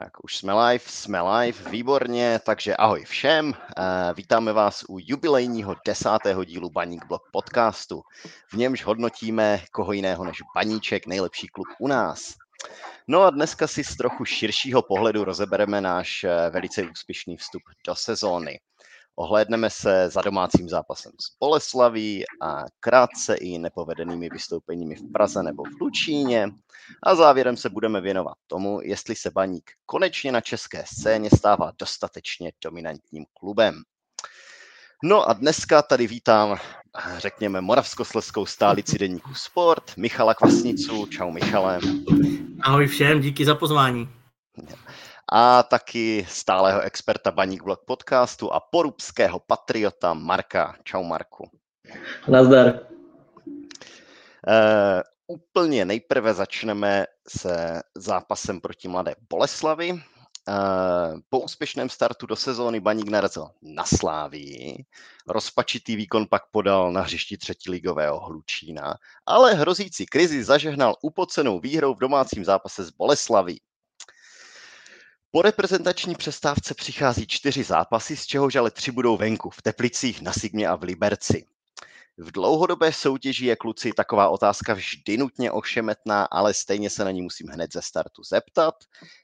Tak už jsme live, jsme live, výborně, takže ahoj všem. Eh, vítáme vás u jubilejního desátého dílu Baník Blog podcastu. V němž hodnotíme koho jiného než Baníček, nejlepší klub u nás. No a dneska si z trochu širšího pohledu rozebereme náš eh, velice úspěšný vstup do sezóny. Ohlédneme se za domácím zápasem s Boleslaví a krátce i nepovedenými vystoupeními v Praze nebo v Lučíně. A závěrem se budeme věnovat tomu, jestli se Baník konečně na české scéně stává dostatečně dominantním klubem. No a dneska tady vítám, řekněme, moravskosleskou stálici deníku Sport, Michala Kvasnicu. Čau Michale. Ahoj všem, díky za pozvání a taky stálého experta Baník Blog podcastu a porubského patriota Marka. Čau Marku. Nazdar. Uh, úplně nejprve začneme se zápasem proti Mladé Boleslavi. Uh, po úspěšném startu do sezóny Baník narazil na Slávii. Rozpačitý výkon pak podal na hřišti třetiligového Hlučína, ale hrozící krizi zažehnal upocenou výhrou v domácím zápase s Boleslaví. Po reprezentační přestávce přichází čtyři zápasy, z čehož ale tři budou venku, v Teplicích, na Sigmě a v Liberci. V dlouhodobé soutěži je kluci taková otázka vždy nutně ošemetná, ale stejně se na ní musím hned ze startu zeptat.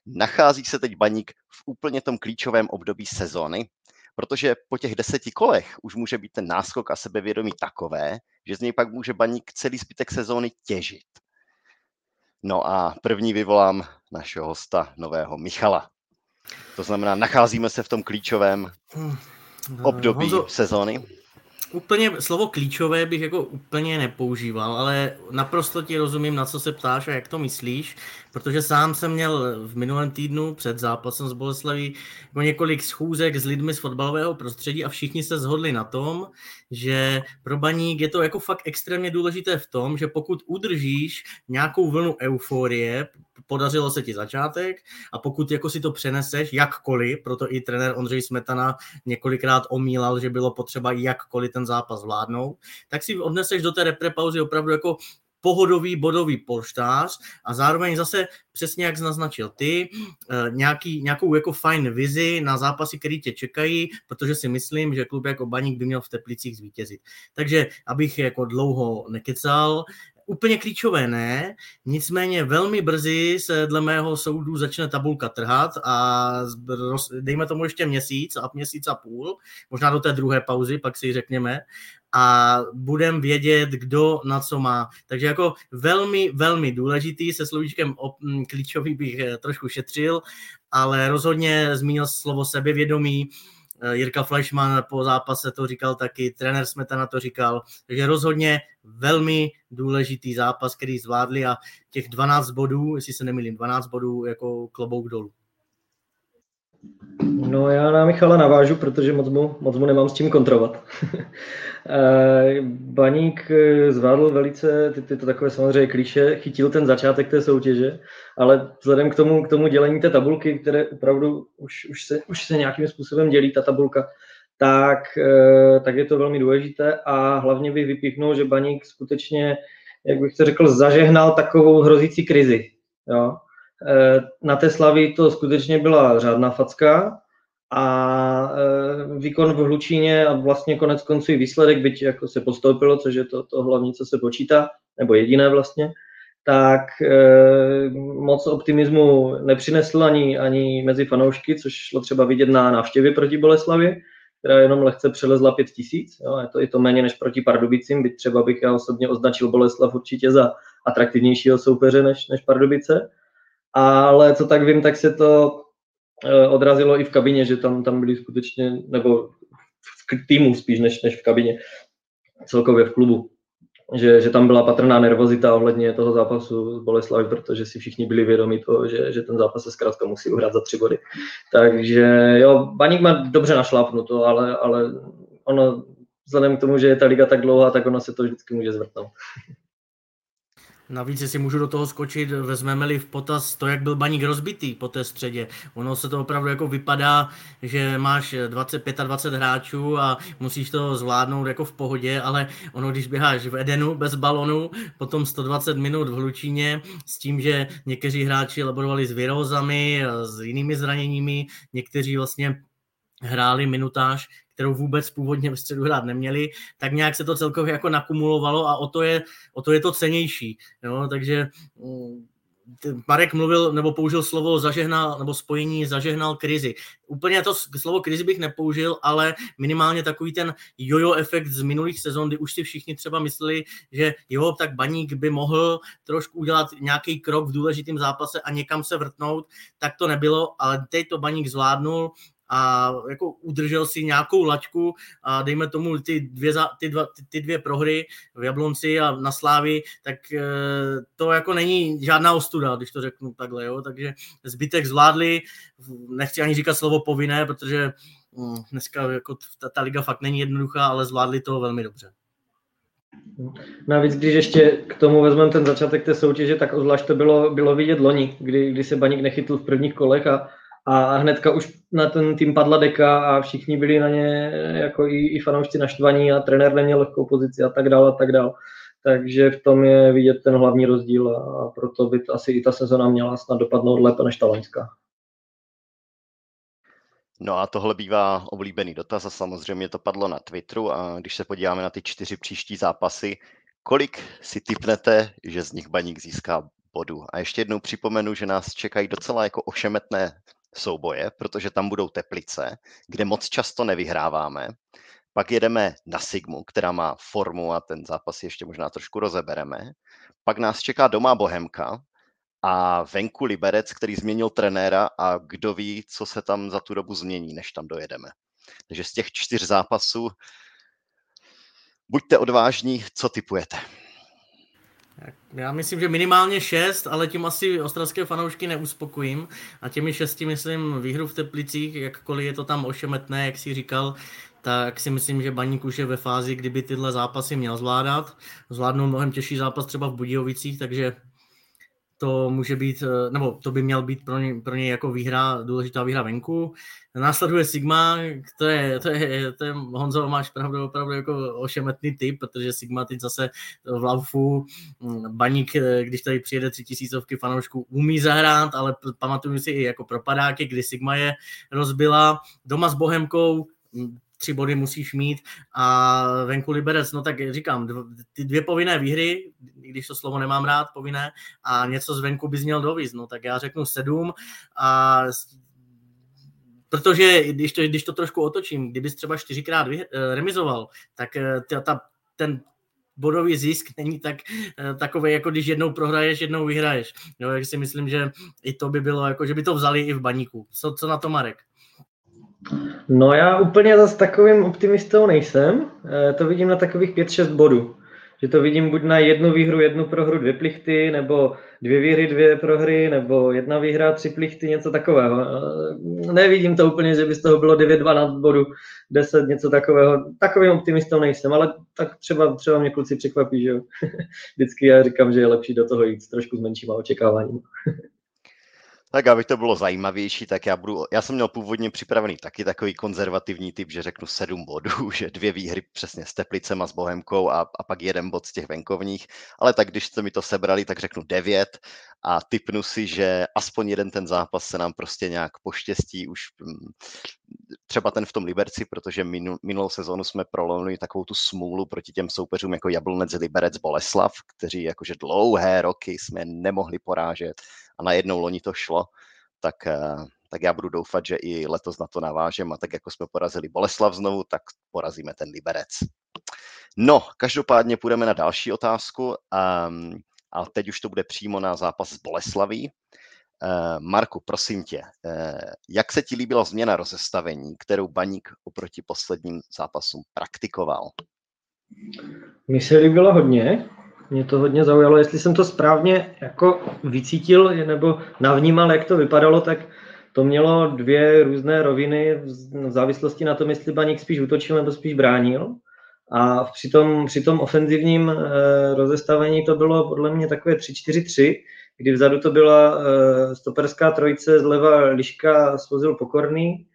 Nachází se teď baník v úplně tom klíčovém období sezony, protože po těch deseti kolech už může být ten náskok a sebevědomí takové, že z něj pak může baník celý zbytek sezóny těžit. No a první vyvolám našeho hosta, nového Michala. To znamená, nacházíme se v tom klíčovém hm, období Honzo, sezóny. Úplně slovo klíčové bych jako úplně nepoužíval, ale naprosto ti rozumím, na co se ptáš a jak to myslíš, protože sám jsem měl v minulém týdnu před zápasem s Boleslaví jako několik schůzek s lidmi z fotbalového prostředí a všichni se zhodli na tom, že pro baník je to jako fakt extrémně důležité v tom, že pokud udržíš nějakou vlnu euforie, podařilo se ti začátek a pokud jako si to přeneseš jakkoliv, proto i trenér Ondřej Smetana několikrát omílal, že bylo potřeba jakkoliv ten zápas zvládnout, tak si odneseš do té reprepauzy opravdu jako pohodový bodový polštář a zároveň zase přesně jak naznačil ty, eh, nějaký, nějakou jako fajn vizi na zápasy, které tě čekají, protože si myslím, že klub jako Baník by měl v Teplicích zvítězit. Takže abych jako dlouho nekecal, úplně klíčové ne, nicméně velmi brzy se dle mého soudu začne tabulka trhat a dejme tomu ještě měsíc a měsíc a půl, možná do té druhé pauzy, pak si řekněme, a budem vědět, kdo na co má. Takže jako velmi, velmi důležitý, se slovíčkem klíčový bych eh, trošku šetřil, ale rozhodně zmínil slovo sebevědomí, Jirka Fleischmann po zápase to říkal taky, trenér Smetana to říkal, takže rozhodně velmi důležitý zápas, který zvládli a těch 12 bodů, jestli se nemýlím, 12 bodů jako klobouk dolů. No já na Michala navážu, protože moc mu, moc mu nemám s čím kontrovat. Eh, Baník eh, zvládl velice, ty, ty to takové samozřejmě kliše, chytil ten začátek té soutěže, ale vzhledem k tomu, k tomu dělení té tabulky, které opravdu už, už, se, už se nějakým způsobem dělí ta tabulka, tak, eh, tak je to velmi důležité a hlavně bych vypíchnul, že Baník skutečně, jak bych to řekl, zažehnal takovou hrozící krizi. Jo? Na té slavy to skutečně byla řádná facka, a e, výkon v Hlučíně a vlastně konec konců i výsledek, byť jako se postoupilo, což je to, to hlavní, co se počítá, nebo jediné vlastně, tak e, moc optimismu nepřinesl ani, ani mezi fanoušky, což šlo třeba vidět na návštěvě proti Boleslavi, která jenom lehce přelezla pět tisíc. Je to, je to méně než proti Pardubicím, byť třeba bych já osobně označil Boleslav určitě za atraktivnějšího soupeře než, než Pardubice. Ale co tak vím, tak se to Eh, odrazilo i v kabině, že tam, tam byli skutečně, nebo v týmu spíš než, než v kabině, celkově v klubu. Že, že tam byla patrná nervozita ohledně toho zápasu s Boleslavy, protože si všichni byli vědomi toho, že, že ten zápas se zkrátka musí uhrát za tři body. Takže jo, Baník má dobře našlápnuto, ale, ale ono, vzhledem k tomu, že je ta liga tak dlouhá, tak ono se to vždycky může zvrtnout. Navíc, jestli můžu do toho skočit, vezmeme-li v potaz to, jak byl baník rozbitý po té středě. Ono se to opravdu jako vypadá, že máš 20, 25 hráčů a musíš to zvládnout jako v pohodě, ale ono, když běháš v Edenu bez balonu, potom 120 minut v Hlučíně s tím, že někteří hráči laborovali s virózami, s jinými zraněními, někteří vlastně hráli minutáž, kterou vůbec původně v středu hrát neměli, tak nějak se to celkově jako nakumulovalo a o to je, o to, je to cenější. Jo? Takže mm, Marek mluvil nebo použil slovo zažehnal, nebo spojení zažehnal krizi. Úplně to slovo krizi bych nepoužil, ale minimálně takový ten jojo efekt z minulých sezon, kdy už si všichni třeba mysleli, že jo, tak baník by mohl trošku udělat nějaký krok v důležitém zápase a někam se vrtnout, tak to nebylo, ale teď to baník zvládnul, a jako udržel si nějakou laťku a dejme tomu ty dvě, ty, dva, ty, ty dvě prohry v Jablonci a na Slávi, tak e, to jako není žádná ostuda, když to řeknu takhle, jo? takže zbytek zvládli, nechci ani říkat slovo povinné, protože hm, dneska jako ta, ta liga fakt není jednoduchá, ale zvládli to velmi dobře. Navíc, když ještě k tomu vezmeme ten začátek té soutěže, tak zvlášť to bylo, bylo vidět loni, kdy, kdy se Baník nechytl v prvních kolech a a hnedka už na ten tým padla deka a všichni byli na ně jako i, i fanoušci naštvaní a trenér neměl lehkou pozici a tak dále a tak dále. Takže v tom je vidět ten hlavní rozdíl a proto by to asi i ta sezona měla snad dopadnout lépe než ta loňská. No a tohle bývá oblíbený dotaz a samozřejmě to padlo na Twitteru a když se podíváme na ty čtyři příští zápasy, kolik si typnete, že z nich baník získá bodu? A ještě jednou připomenu, že nás čekají docela jako ošemetné souboje, protože tam budou Teplice, kde moc často nevyhráváme. Pak jedeme na Sigmu, která má formu a ten zápas ještě možná trošku rozebereme. Pak nás čeká doma Bohemka a venku Liberec, který změnil trenéra a kdo ví, co se tam za tu dobu změní, než tam dojedeme. Takže z těch čtyř zápasů buďte odvážní, co typujete. Já myslím, že minimálně šest, ale tím asi ostravské fanoušky neuspokojím. A těmi šesti myslím výhru v Teplicích, jakkoliv je to tam ošemetné, jak si říkal, tak si myslím, že Baník už je ve fázi, kdyby tyhle zápasy měl zvládat. Zvládnou mnohem těžší zápas třeba v Budějovicích, takže to může být, eh, nebo to by měl být pro ně, pro ně jako výhra, důležitá výhra venku. Následuje Sigma, to je, to je, to je Honzo, máš pravdu, opravdu jako ošemetný typ, protože Sigma teď zase v Laufu, hm, Baník, eh, když tady přijede tři tisícovky fanoušků, umí zahrát, ale pamatuju si i jako propadáky, kdy Sigma je rozbila. Doma s Bohemkou, hm, tři body musíš mít a venku Liberec, no tak říkám, ty dvě povinné výhry, když to slovo nemám rád, povinné, a něco zvenku bys měl dovíz, no tak já řeknu sedm a protože když to, když to trošku otočím, kdybys třeba čtyřikrát eh, remizoval, tak eh, ta, ta, ten bodový zisk není tak eh, takový, jako když jednou prohraješ, jednou vyhraješ. Jo, jak si myslím, že i to by bylo, jako že by to vzali i v baníku. Co, co na to Marek? No já úplně zase takovým optimistou nejsem. Eh, to vidím na takových 5-6 bodů. Že to vidím buď na jednu výhru, jednu prohru, dvě plichty, nebo dvě výhry, dvě prohry, nebo jedna výhra, tři plichty, něco takového. Eh, nevidím to úplně, že by z toho bylo 9-12 bodů, 10, něco takového. Takovým optimistou nejsem, ale tak třeba, třeba mě kluci překvapí, že jo. Vždycky já říkám, že je lepší do toho jít trošku s menšíma očekáváním. Tak aby to bylo zajímavější, tak já budu, já jsem měl původně připravený taky takový konzervativní typ, že řeknu sedm bodů, že dvě výhry přesně s Teplicem a s Bohemkou a, a pak jeden bod z těch venkovních, ale tak když jste mi to sebrali, tak řeknu devět a typnu si, že aspoň jeden ten zápas se nám prostě nějak poštěstí už mm, třeba ten v tom Liberci, protože minul, minulou sezónu jsme prolomili takovou tu smůlu proti těm soupeřům jako Jablonec, Liberec, Boleslav, kteří jakože dlouhé roky jsme nemohli porážet a najednou loni to šlo, tak, eh, tak já budu doufat, že i letos na to navážem a tak jako jsme porazili Boleslav znovu, tak porazíme ten Liberec. No, každopádně půjdeme na další otázku um, a teď už to bude přímo na zápas s Boleslaví. Uh, Marku, prosím tě, uh, jak se ti líbila změna rozestavení, kterou Baník oproti posledním zápasům praktikoval? Mně se líbilo hodně. Mě to hodně zaujalo, jestli jsem to správně jako vycítil nebo navnímal, jak to vypadalo, tak to mělo dvě různé roviny v závislosti na tom, jestli Baník spíš útočil nebo spíš bránil. A při tom, při tom ofenzivním eh, rozestavení to bylo podle mě takové 3-4-3, kdy vzadu to byla eh, stoperská trojice, zleva Liška, Svozil Pokorný,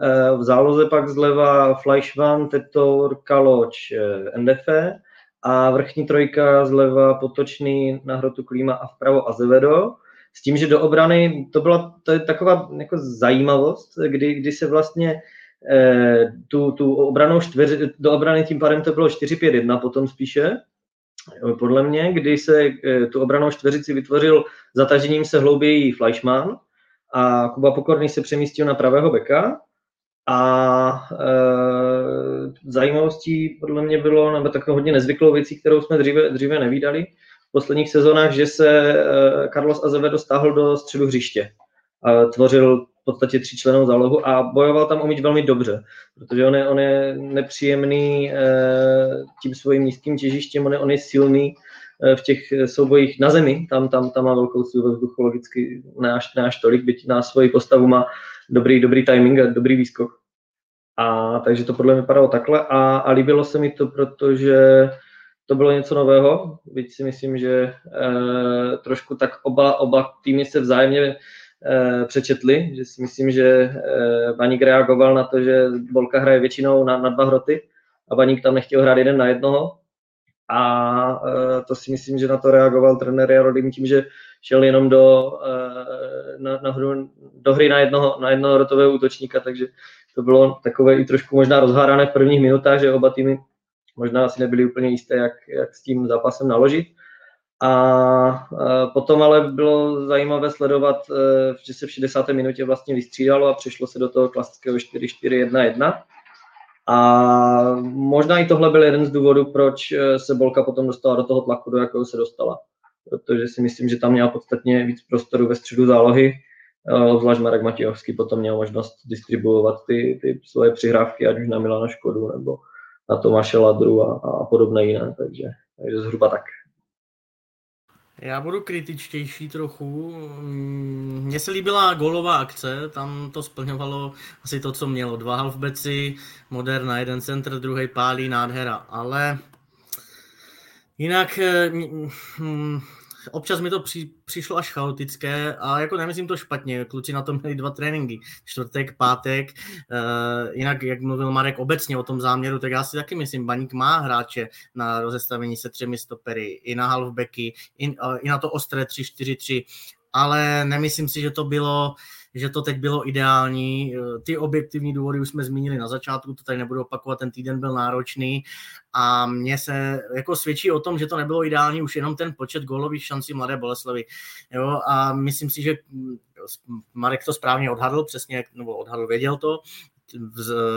eh, v záloze pak zleva Fleischmann, Tetor, Kaloč, eh, NDF a vrchní trojka zleva Potočný, na hrotu Klíma a vpravo Azevedo. S tím, že do obrany to byla to je taková jako zajímavost, kdy, kdy se vlastně eh, tu, tu obranou čtveři, do obrany tím pádem to bylo 4-5-1 potom spíše, podle mě, kdy se eh, tu obranou čtveřici vytvořil zatažením se hlouběji Fleischmann a Kuba Pokorný se přemístil na pravého beka a e, zajímavostí podle mě bylo, nebo takovou hodně nezvyklou věcí, kterou jsme dříve, dříve nevídali v posledních sezónách, že se e, Carlos Azevedo stáhl do středu hřiště a tvořil v podstatě členou zálohu a bojoval tam o míč velmi dobře, protože on je, on je nepříjemný e, tím svým nízkým těžištěm, on je, on je silný e, v těch soubojích na zemi, tam, tam, tam má velkou sílu ve vzduchu, logicky náš, náš tolik, byť na svoji postavu má dobrý, dobrý timing a dobrý výskok. A takže to podle mě vypadalo takhle a, a líbilo se mi to, protože to bylo něco nového, byť si myslím, že e, trošku tak oba, oba týmy se vzájemně přečetli, že si myslím, že e, Baník reagoval na to, že Bolka hraje většinou na, na dva hroty a Baník tam nechtěl hrát jeden na jednoho a e, to si myslím, že na to reagoval trenér Jarodim tím, že šel jenom do, na, na hru, do hry na jednoho, na jednoho rotového útočníka, takže to bylo takové i trošku možná rozhárané v prvních minutách, že oba týmy možná asi nebyli úplně jisté, jak, jak s tím zápasem naložit. A, a potom ale bylo zajímavé sledovat, e, že se v 60. minutě vlastně vystřídalo a přešlo se do toho klasického 4-4-1-1. A možná i tohle byl jeden z důvodů, proč e, se Bolka potom dostala do toho tlaku, do jakého se dostala. Protože si myslím, že tam měla podstatně víc prostoru ve středu zálohy Obzvlášť Marek Matějovský potom měl možnost distribuovat ty, ty svoje přihrávky, ať už na Milana Škodu nebo na Tomáše Ladru a, a podobné jiné, takže, takže zhruba tak. Já budu kritičtější trochu. Mně se líbila golová akce, tam to splňovalo asi to, co mělo. Dva halfbeci, moderna, jeden center, druhý pálí, nádhera. Ale jinak eh, občas mi to při, přišlo až chaotické a jako nemyslím to špatně, kluci na tom měli dva tréninky, čtvrtek, pátek, uh, jinak jak mluvil Marek obecně o tom záměru, tak já si taky myslím, Baník má hráče na rozestavení se třemi stopery, i na halfbacky, i, i na to ostré 3-4-3, ale nemyslím si, že to bylo že to teď bylo ideální. Ty objektivní důvody už jsme zmínili na začátku, to tady nebudu opakovat, ten týden byl náročný a mně se jako svědčí o tom, že to nebylo ideální už jenom ten počet gólových šancí Mladé Boleslavy. Jo? A myslím si, že Marek to správně odhadl, přesně, nebo odhadl, věděl to,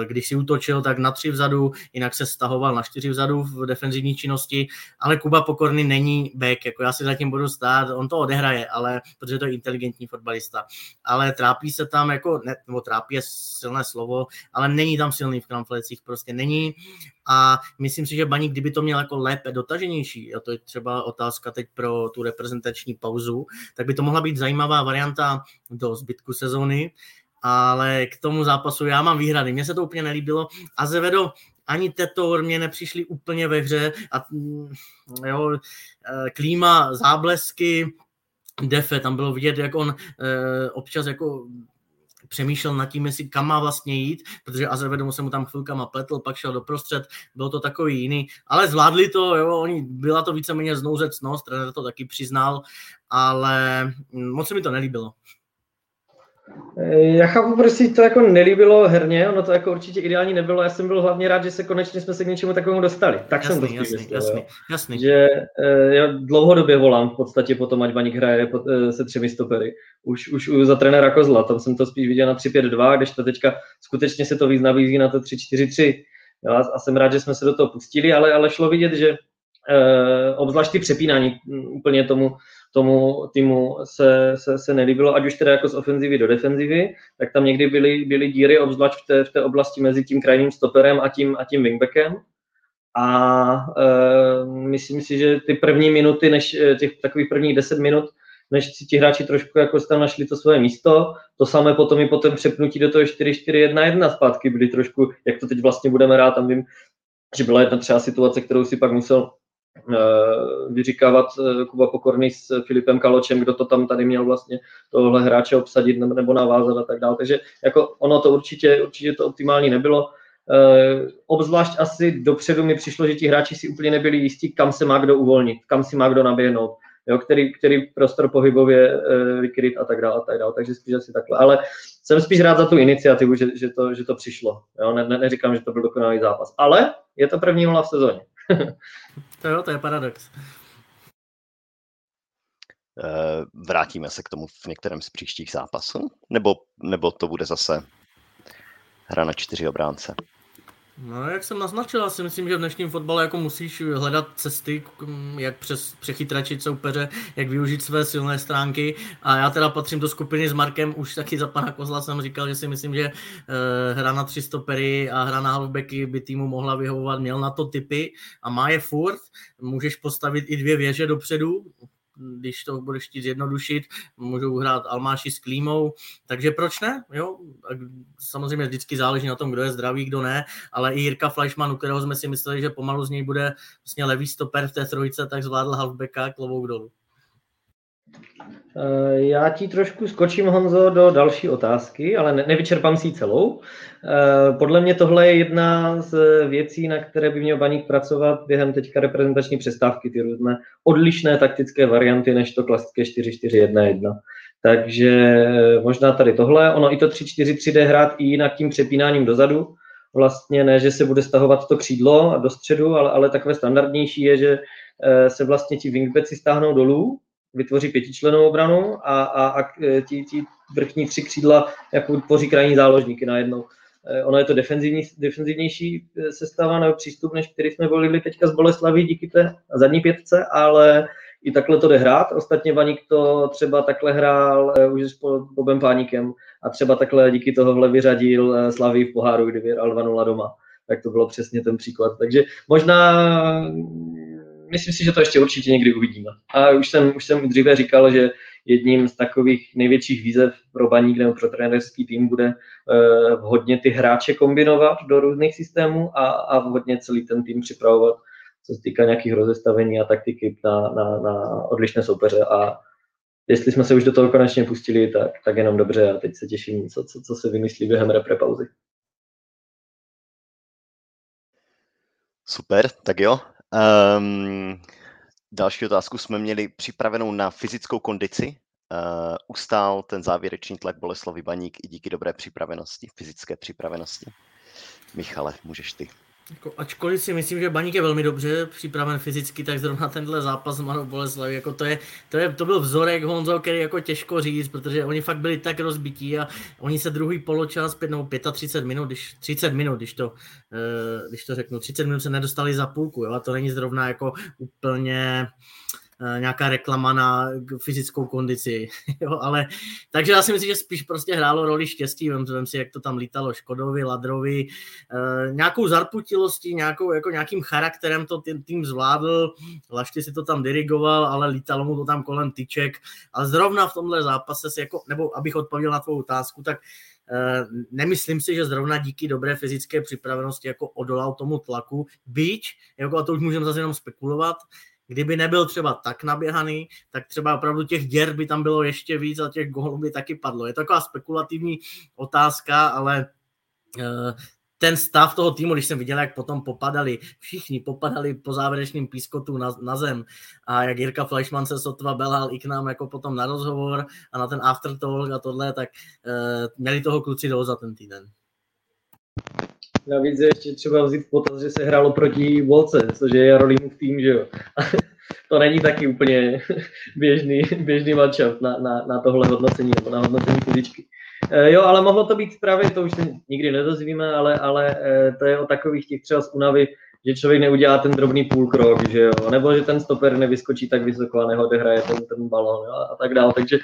když si útočil, tak na tři vzadu, jinak se stahoval na čtyři vzadu v defenzivní činnosti, ale Kuba Pokorný není back, jako já si zatím budu stát, on to odehraje, ale protože to je inteligentní fotbalista, ale trápí se tam jako, ne, nebo trápí je silné slovo, ale není tam silný v kramflecích, prostě není. A myslím si, že Baník, kdyby to měl jako lépe dotaženější, a to je třeba otázka teď pro tu reprezentační pauzu, tak by to mohla být zajímavá varianta do zbytku sezóny, ale k tomu zápasu já mám výhrady. Mně se to úplně nelíbilo. A Zevedo ani Tetor mě nepřišli úplně ve hře. A, mm, jo, e, klíma, záblesky, Defe, tam bylo vidět, jak on e, občas jako přemýšlel nad tím, jestli kam má vlastně jít, protože Azevedo se mu tam chvilkama pletl, pak šel doprostřed, bylo to takový jiný, ale zvládli to, jo, oni, byla to víceméně znouzecnost, trenér to taky přiznal, ale mm, moc se mi to nelíbilo. Já chápu, proč si to jako nelíbilo herně, ono to jako určitě ideální nebylo, já jsem byl hlavně rád, že se konečně jsme se k něčemu takovému dostali. Tak jasný, jsem to jasný, myslel, jasný, jasný. Že eh, já dlouhodobě volám v podstatě potom, ať Baník hraje eh, se třemi stopery. Už, už za trenéra Kozla, tam jsem to spíš viděl na 3-5-2, když to teďka skutečně se to víc nabízí na to 3-4-3. a jsem rád, že jsme se do toho pustili, ale, ale šlo vidět, že eh, obzvlášť ty přepínání mm, úplně tomu, tomu týmu se, se, se nelíbilo, ať už teda jako z ofenzivy do defenzivy, tak tam někdy byly, byly díry, obzvlášť v té, v té oblasti mezi tím krajním stoperem a tím, a tím wingbackem. A e, myslím si, že ty první minuty, než e, těch takových prvních 10 minut, než si ti hráči trošku jako tam našli to svoje místo, to samé potom i potom přepnutí do toho 4-4-1-1 zpátky byly trošku, jak to teď vlastně budeme rád, tam vím, že byla jedna třeba situace, kterou si pak musel vyříkávat eh, Kuba Pokorný s Filipem Kaločem, kdo to tam tady měl vlastně tohle hráče obsadit nebo navázat a tak dále. Takže jako ono to určitě, určitě to optimální nebylo. Uh, obzvlášť asi dopředu mi přišlo, že ti hráči si úplně nebyli jistí, kam se má kdo uvolnit, kam si má kdo naběhnout, jo, který, který prostor pohybově vykryt a tak dále, a tak dále. Takže spíš asi takhle. Ale jsem spíš rád za tu iniciativu, že, že, to, že to přišlo. Jo. Ne, ne, neříkám, že to byl dokonalý zápas. Ale je to první mola v sezóně. to jo, to je paradox. Eh, vrátíme se k tomu v některém z příštích zápasů? Nebo, nebo to bude zase hra na čtyři obránce? No, jak jsem naznačil, já si myslím, že v dnešním fotbale jako musíš hledat cesty, jak přes přechytračit soupeře, jak využít své silné stránky. A já teda patřím do skupiny s Markem, už taky za pana Kozla jsem říkal, že si myslím, že eh, hra na tři stopery a hra na halfbacky by týmu mohla vyhovovat, měl na to typy a má je furt. Můžeš postavit i dvě věže dopředu, když to budeš chtít zjednodušit, můžou hrát Almáši s Klímou, takže proč ne? Jo? Samozřejmě vždycky záleží na tom, kdo je zdravý, kdo ne, ale i Jirka Fleischmann, u kterého jsme si mysleli, že pomalu z něj bude vlastně levý stoper v té trojice, tak zvládl halfbacka klobouk dolů. Eh, já ti trošku skočím, Honzo, do další otázky, ale ne, nevyčerpám si ji celou. Eh, podle mě tohle je jedna z věcí, na které by měl Baník pracovat během teďka reprezentační přestávky, ty různé odlišné taktické varianty, než to klasické 4-4-1-1. Takže eh, možná tady tohle, ono i to 3-4-3 jde hrát i jinak tím přepínáním dozadu, vlastně ne, že se bude stahovat to křídlo do středu, ale, ale takové standardnější je, že se vlastně ti wingbacki stáhnou dolů vytvoří pětičlenou obranu a, a, a ti, ti vrchní tři křídla jako tvoří krajní záložníky najednou. Eh, ono je to defenzivní, defenzivnější eh, sestava nebo přístup, než který jsme volili teďka z Boleslaví díky té zadní pětce, ale i takhle to jde hrát. Ostatně Vaník to třeba takhle hrál už s Bobem Páníkem a třeba takhle díky tohohle vyřadil Slaví v poháru, kdy vyhrál 2-0 doma. Tak to bylo přesně ten příklad. Takže možná myslím si, že to ještě určitě někdy uvidíme. A už jsem, už jsem dříve říkal, že jedním z takových největších výzev pro baník nebo pro trenerský tým bude uh, hodně ty hráče kombinovat do různých systémů a, a hodně celý ten tým připravovat, co se týká nějakých rozestavení a taktiky na, na, na odlišné soupeře. A jestli jsme se už do toho konečně pustili, tak, tak jenom dobře a teď se těším, co, co, co se vymyslí během repre pauzy. Super, tak jo. Um, další otázku jsme měli připravenou na fyzickou kondici. Uh, ustál ten závěrečný tlak Boleslavy Baník i díky dobré připravenosti, fyzické připravenosti. Michale, můžeš ty. Jako, ačkoliv si myslím, že Baník je velmi dobře připraven fyzicky, tak zrovna tenhle zápas s Mladou Boleslaví, jako to, je, to, je, to byl vzorek Honzo, který jako těžko říct, protože oni fakt byli tak rozbití a oni se druhý poločas, nebo 35 minut, když, 30 minut, když to, uh, když to řeknu, 30 minut se nedostali za půlku, jo, a to není zrovna jako úplně Eh, nějaká reklama na fyzickou kondici, jo, ale takže já si myslím, že spíš prostě hrálo roli štěstí, vem, vem si, jak to tam lítalo Škodovi, Ladrovi, e, nějakou zarputilostí, nějakou, jako nějakým charakterem to tým, tým zvládl, Lašty si to tam dirigoval, ale lítalo mu to tam kolem tyček, ale zrovna v tomhle zápase si jako, nebo abych odpověděl na tvou otázku, tak e, nemyslím si, že zrovna díky dobré fyzické připravenosti jako odolal tomu tlaku, byť, jako a to už můžeme zase jenom spekulovat, kdyby nebyl třeba tak naběhaný, tak třeba opravdu těch děr by tam bylo ještě víc a těch gólů by taky padlo. Je to taková spekulativní otázka, ale eh, ten stav toho týmu, když jsem viděl, jak potom popadali, všichni popadali po závěrečným pískotu na, na zem a jak Jirka Fleischmann se sotva belal i k nám jako potom na rozhovor a na ten aftertalk a tohle, tak uh, měli toho kluci do za ten týden. Navíc je ještě třeba vzít v potaz, že se hrálo proti Volce, což je Jarolimův tým, že jo. to není taky úplně běžný, běžný matchup na, na, na tohle hodnocení nebo na hodnocení fyzičky. E, jo, ale mohlo to být právě, to už se nikdy nedozvíme, ale, ale e, to je o takových těch třeba z únavy, že člověk neudělá ten drobný půlkrok, že jo, nebo že ten stoper nevyskočí tak vysoko a nehodehraje ten, ten balon jo, a tak dále. Takže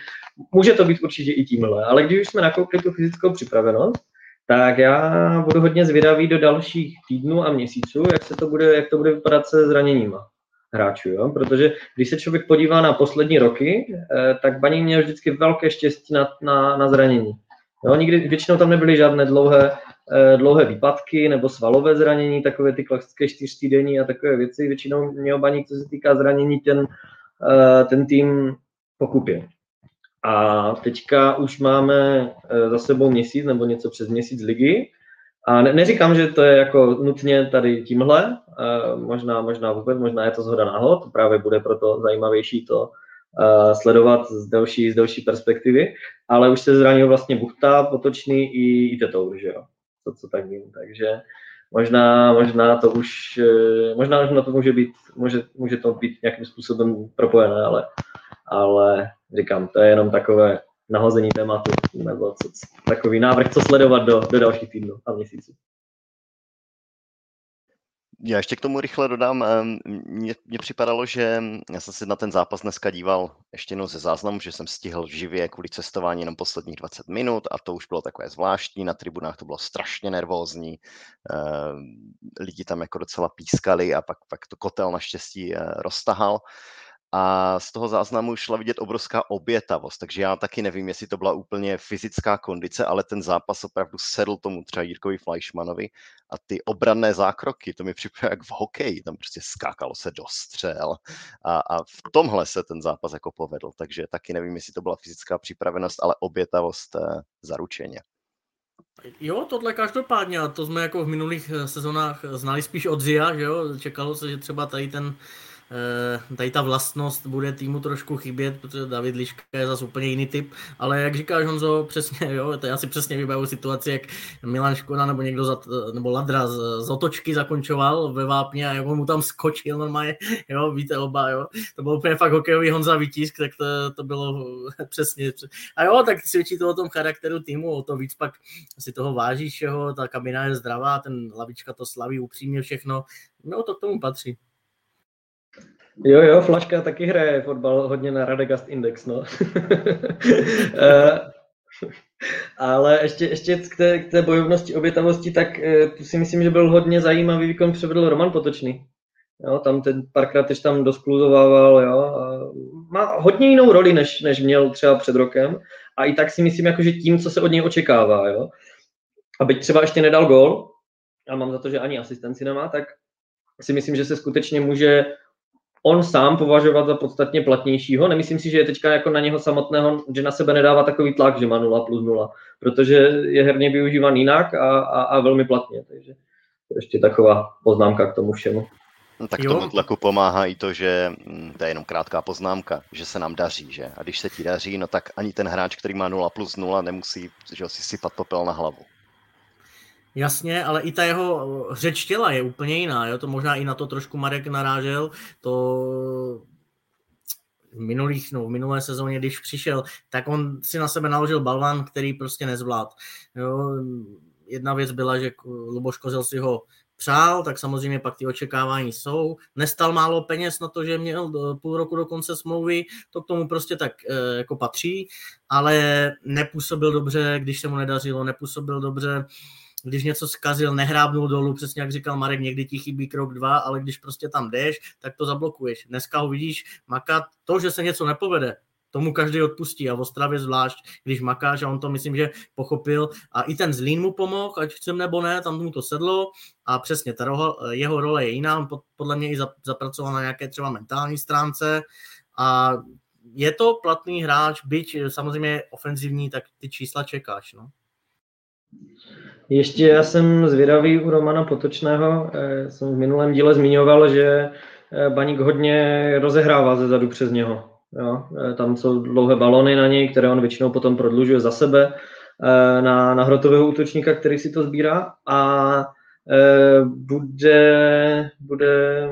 může to být určitě i tímhle. Ale když už jsme nakoukli tu fyzickou připravenost, tak já budu hodně zvědavý do dalších týdnů a měsíců, jak, se to bude, jak to bude vypadat se zraněníma hráčů, jo? protože když se člověk podívá na poslední roky, eh, tak Baní měl vždycky velké štěstí na, na, na zranění. Jo? Nikdy, většinou tam nebyly žádné dlouhé dlouhé výpadky nebo svalové zranění, takové ty klasické čtyřtýdenní a takové věci. Většinou měl Baník, co se týká zranění, ten, ten tým pokupě. A teďka už máme za sebou měsíc nebo něco přes měsíc ligy, a ne, neříkám, že to je jako nutně tady tímhle, možná, možná vůbec, možná je to zhoda náhod, právě bude proto zajímavější to uh, sledovat z delší, z delší perspektivy, ale už se zranil vlastně Buchta, Potočný i, i Tetour, že jo, to, co tak vím, takže možná, možná to už, možná, možná to může být, může, může to být nějakým způsobem propojené, ale, ale říkám, to je jenom takové nahození tématu, nebo co, takový návrh, co sledovat do, do dalších týdnů a měsíců. Já ještě k tomu rychle dodám, mně, připadalo, že já jsem si na ten zápas dneska díval ještě jednou ze záznamu, že jsem stihl živě kvůli cestování jenom posledních 20 minut a to už bylo takové zvláštní, na tribunách to bylo strašně nervózní, lidi tam jako docela pískali a pak, pak to kotel naštěstí eh, roztahal a z toho záznamu šla vidět obrovská obětavost, takže já taky nevím, jestli to byla úplně fyzická kondice, ale ten zápas opravdu sedl tomu třeba Jirkovi Fleischmanovi a ty obranné zákroky, to mi připadá jak v hokeji, tam prostě skákalo se do střel a, a v tomhle se ten zápas jako povedl, takže taky nevím, jestli to byla fyzická připravenost, ale obětavost eh, zaručeně. Jo, tohle každopádně, a to jsme jako v minulých eh, sezónách znali spíš od Zia, že jo, čekalo se, že třeba tady ten Eh, tady ta vlastnost bude týmu trošku chybět, protože David Liška je zase úplně jiný typ, ale jak říkáš Honzo, přesně, jo, to já si přesně vybavuji situaci, jak Milan Škoda nebo někdo, za, nebo Ladra z, z otočky zakončoval ve Vápně a jak on mu tam skočil normálně, jo, víte oba, jo, to byl úplně fakt hokejový Honza výtisk, tak to, to bylo přesně. A jo, tak svědčí to o tom charakteru týmu, o to víc pak si toho vážíš, jo, ta kabina je zdravá, ten lavička to slaví upřímně všechno, no to k tomu patří. Jo, jo, Flaška taky hraje fotbal hodně na Radegast Index, no. Eh, ale ještě, ještě k, té, k té bojovnosti, obětavosti, tak eh, tu si myslím, že byl hodně zajímavý výkon předvedl Roman Potočný. Jo, tam ten párkrát tež tam doskluzovával, jo. A má hodně jinou roli, než, než měl třeba před rokem. A i tak si myslím, jako, že tím, co se od něj očekává, jo. A byť třeba ještě nedal gol, a mám za to, že ani asistenci nemá, tak si myslím, že se skutečně může on sám považovat za podstatně platnějšího. Nemyslím si, že je teďka jako na něho samotného, že na sebe nedává takový tlak, že má 0 plus 0, protože je herně využívan jinak a, a, a velmi platně. Takže to je ještě taková poznámka k tomu všemu. No, tak jo. tomu tlaku pomáhá i to, že hm, to je jenom krátká poznámka, že se nám daří, že? A když se ti daří, no tak ani ten hráč, který má 0 plus 0, nemusí že si sypat popel na hlavu. Jasně, ale i ta jeho řeč těla je úplně jiná, jo? to možná i na to trošku Marek narážel, to v minulých, no, v minulé sezóně, když přišel, tak on si na sebe naložil balvan, který prostě nezvlád. Jo? Jedna věc byla, že Luboš Kozel si ho přál, tak samozřejmě pak ty očekávání jsou. Nestal málo peněz na to, že měl půl roku do konce smlouvy, to k tomu prostě tak e, jako patří, ale nepůsobil dobře, když se mu nedařilo, nepůsobil dobře, když něco zkazil, nehrábnul dolů, přesně jak říkal Marek, někdy ti chybí krok dva, ale když prostě tam jdeš, tak to zablokuješ. Dneska ho vidíš makat, to, že se něco nepovede, tomu každý odpustí a v Ostravě zvlášť, když makáš a on to myslím, že pochopil a i ten Zlín mu pomohl, ať chcem nebo ne, tam mu to sedlo a přesně ta roho, jeho role je jiná, on podle mě i zapracoval na nějaké třeba mentální stránce a je to platný hráč, byť samozřejmě ofenzivní, tak ty čísla čekáš. No. Ještě já jsem zvědavý u Romana Potočného. Eh, jsem v minulém díle zmiňoval, že eh, Baník hodně rozehrává ze zadu přes něho. Jo? Eh, tam jsou dlouhé balony na něj, které on většinou potom prodlužuje za sebe na, na hrotového útočníka, který si to sbírá. A bude, bude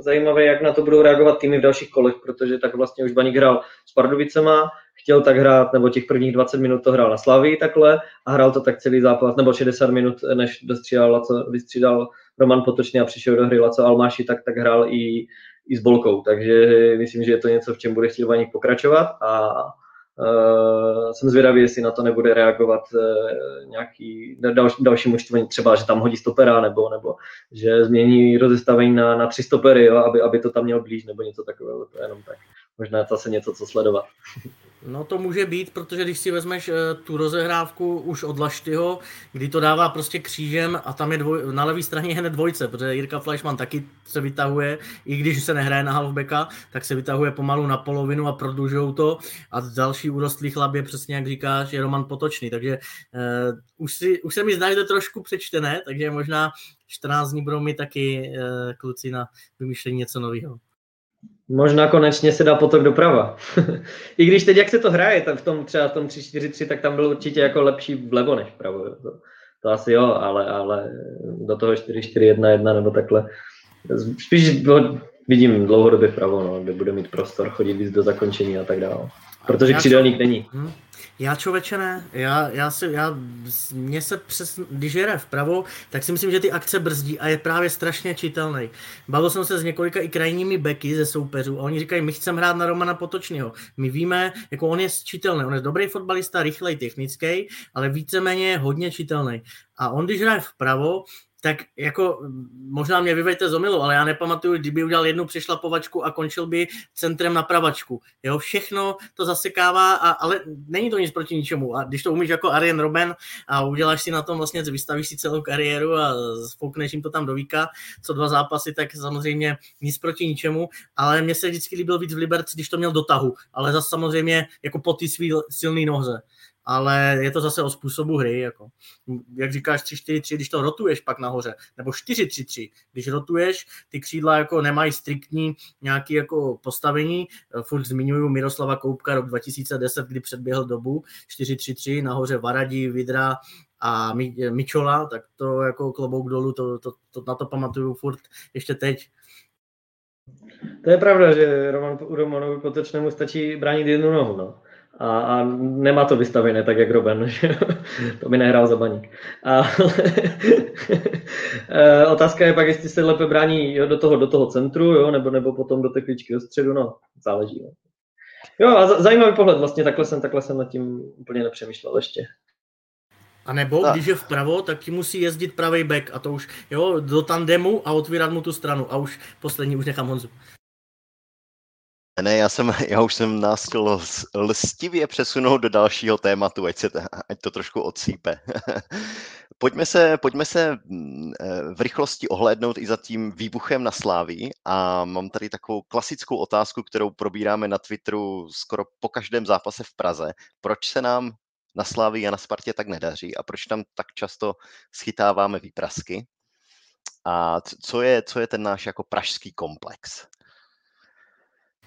zajímavé, jak na to budou reagovat týmy v dalších kolech, protože tak vlastně už Baník hrál s Pardubicema, chtěl tak hrát, nebo těch prvních 20 minut to hrál na Slavii takhle a hrál to tak celý zápas, nebo 60 minut, než dostřídal, co vystřídal Roman Potočný a přišel do hry Laco Almáši, tak, tak hrál i, i s Bolkou, takže myslím, že je to něco, v čem bude chtít Vaník pokračovat a Uh, jsem zvědavý, jestli na to nebude reagovat uh, nějaký další, další mužstvo, třeba, že tam hodí stopera, nebo, nebo že změní rozestavení na, na tři stopery, jo, aby, aby to tam měl blíž, nebo něco takového, to je jenom tak možná zase něco, co sledovat. No to může být, protože když si vezmeš uh, tu rozehrávku už od Laštyho, kdy to dává prostě křížem a tam je dvoj, na levé straně je hned dvojce, protože Jirka Fleischmann taky se vytahuje, i když se nehraje na halfbacka, tak se vytahuje pomalu na polovinu a prodlužují to a další úrostlý chlap je přesně, jak říkáš, je Roman Potočný, takže uh, už, si, už se mi to trošku přečtené, takže možná 14 dní budou mi taky uh, kluci na vymýšlení něco nového. Možná konečně se dá potok doprava. I když teď, jak se to hraje, tak v tom třeba v tom 3-4-3, tak tam byl určitě jako lepší vlevo než vpravo. To, to asi jo, ale, ale do toho 4-4-1-1 nebo takhle. Spíš vidím dlouhodobě vpravo, no, kde bude mít prostor chodit víc do zakončení a tak dále. Protože křídelník není. Já člověče ne, já, já si, já, mě se přes, když jede vpravo, tak si myslím, že ty akce brzdí a je právě strašně čitelný. Bavil jsem se s několika i krajními beky ze soupeřů a oni říkají, my chceme hrát na Romana Potočního. My víme, jako on je čitelný, on je dobrý fotbalista, rychlej, technický, ale víceméně je hodně čitelný. A on, když hraje vpravo, tak jako možná mě vyvejte z omilu, ale já nepamatuju, kdyby udělal jednu přešlapovačku a končil by centrem na pravačku. Jo, všechno to zasekává, a, ale není to nic proti ničemu. A když to umíš jako Arjen Robben a uděláš si na tom vlastně, vystavíš si celou kariéru a spoukneš jim to tam do víka, co dva zápasy, tak samozřejmě nic proti ničemu, ale mně se vždycky líbil víc v Liberci, když to měl dotahu, ale zase samozřejmě jako po ty svý silný noze ale je to zase o způsobu hry. Jako. Jak říkáš 3-4-3, když to rotuješ pak nahoře, nebo 4-3-3, když rotuješ, ty křídla jako nemají striktní nějaké jako postavení. Furt zmiňuju Miroslava Koupka rok 2010, kdy předběhl dobu 4-3-3, nahoře Varadí, Vidra a Mičola, tak to jako klobouk dolů, to, to, to, na to pamatuju furt ještě teď. To je pravda, že Roman, Romanovi Potečnému stačí bránit jednu nohu. No a, a nemá to vystavené tak, jak Robin, že? to by nehrál za baník. A, e, otázka je pak, jestli se lépe brání jo, do, toho, do toho centru, jo, nebo, nebo potom do té klíčky do středu, no, záleží. Jo, jo a zajímavý pohled, vlastně takhle jsem, takhle jsem nad tím úplně nepřemýšlel ještě. A nebo tak. když je vpravo, tak ti musí jezdit pravý back a to už, jo, do tandemu a otvírat mu tu stranu a už poslední už nechám Honzu. Ne, já, jsem, já už jsem nás chtěl lstivě přesunout do dalšího tématu, ať, se, ať to trošku odsýpe. pojďme, se, pojďme se mm, eh, v rychlosti ohlédnout i za tím výbuchem na Sláví a mám tady takovou klasickou otázku, kterou probíráme na Twitteru skoro po každém zápase v Praze. Proč se nám na Slávii a na Spartě tak nedaří a proč tam tak často schytáváme výprasky? A co je, co je ten náš jako pražský komplex?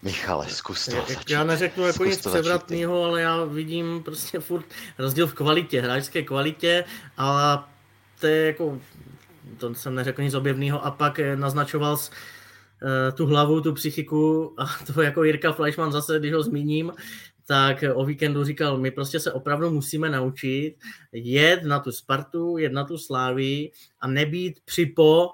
Michale, zkus to. Já, já neřeknu jako nic převratného, ale já vidím prostě furt rozdíl v kvalitě, hráčské kvalitě, ale to je jako, to jsem neřekl nic objevného a pak eh, naznačoval s, uh, tu hlavu, tu psychiku a to jako Jirka Fleischmann zase, když ho zmíním, tak o víkendu říkal, my prostě se opravdu musíme naučit jet na tu Spartu, jet na tu Slávii a nebýt připo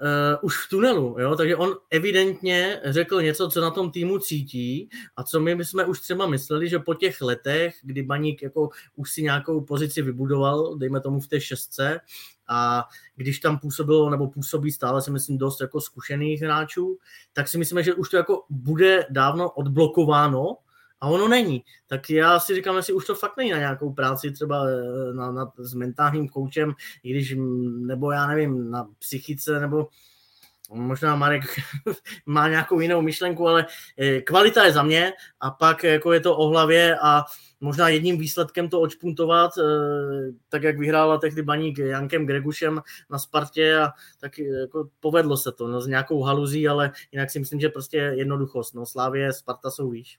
uh, už v tunelu, jo? takže on evidentně řekl něco, co na tom týmu cítí a co my jsme už třeba mysleli, že po těch letech, kdy Baník jako už si nějakou pozici vybudoval, dejme tomu v té šestce, a když tam působilo nebo působí stále si myslím dost jako zkušených hráčů, tak si myslíme, že už to jako bude dávno odblokováno a ono není. Tak já si říkám, jestli už to fakt není na nějakou práci, třeba eh, na, na, s mentálním koučem, i když, nebo já nevím, na psychice, nebo možná Marek má nějakou jinou myšlenku, ale eh, kvalita je za mě a pak jako je to o hlavě a možná jedním výsledkem to očpuntovat, eh, tak jak vyhrála tehdy baník Jankem Gregušem na Spartě a tak jako povedlo se to no, s nějakou haluzí, ale jinak si myslím, že prostě jednoduchost. No, Slávě, Sparta jsou výš.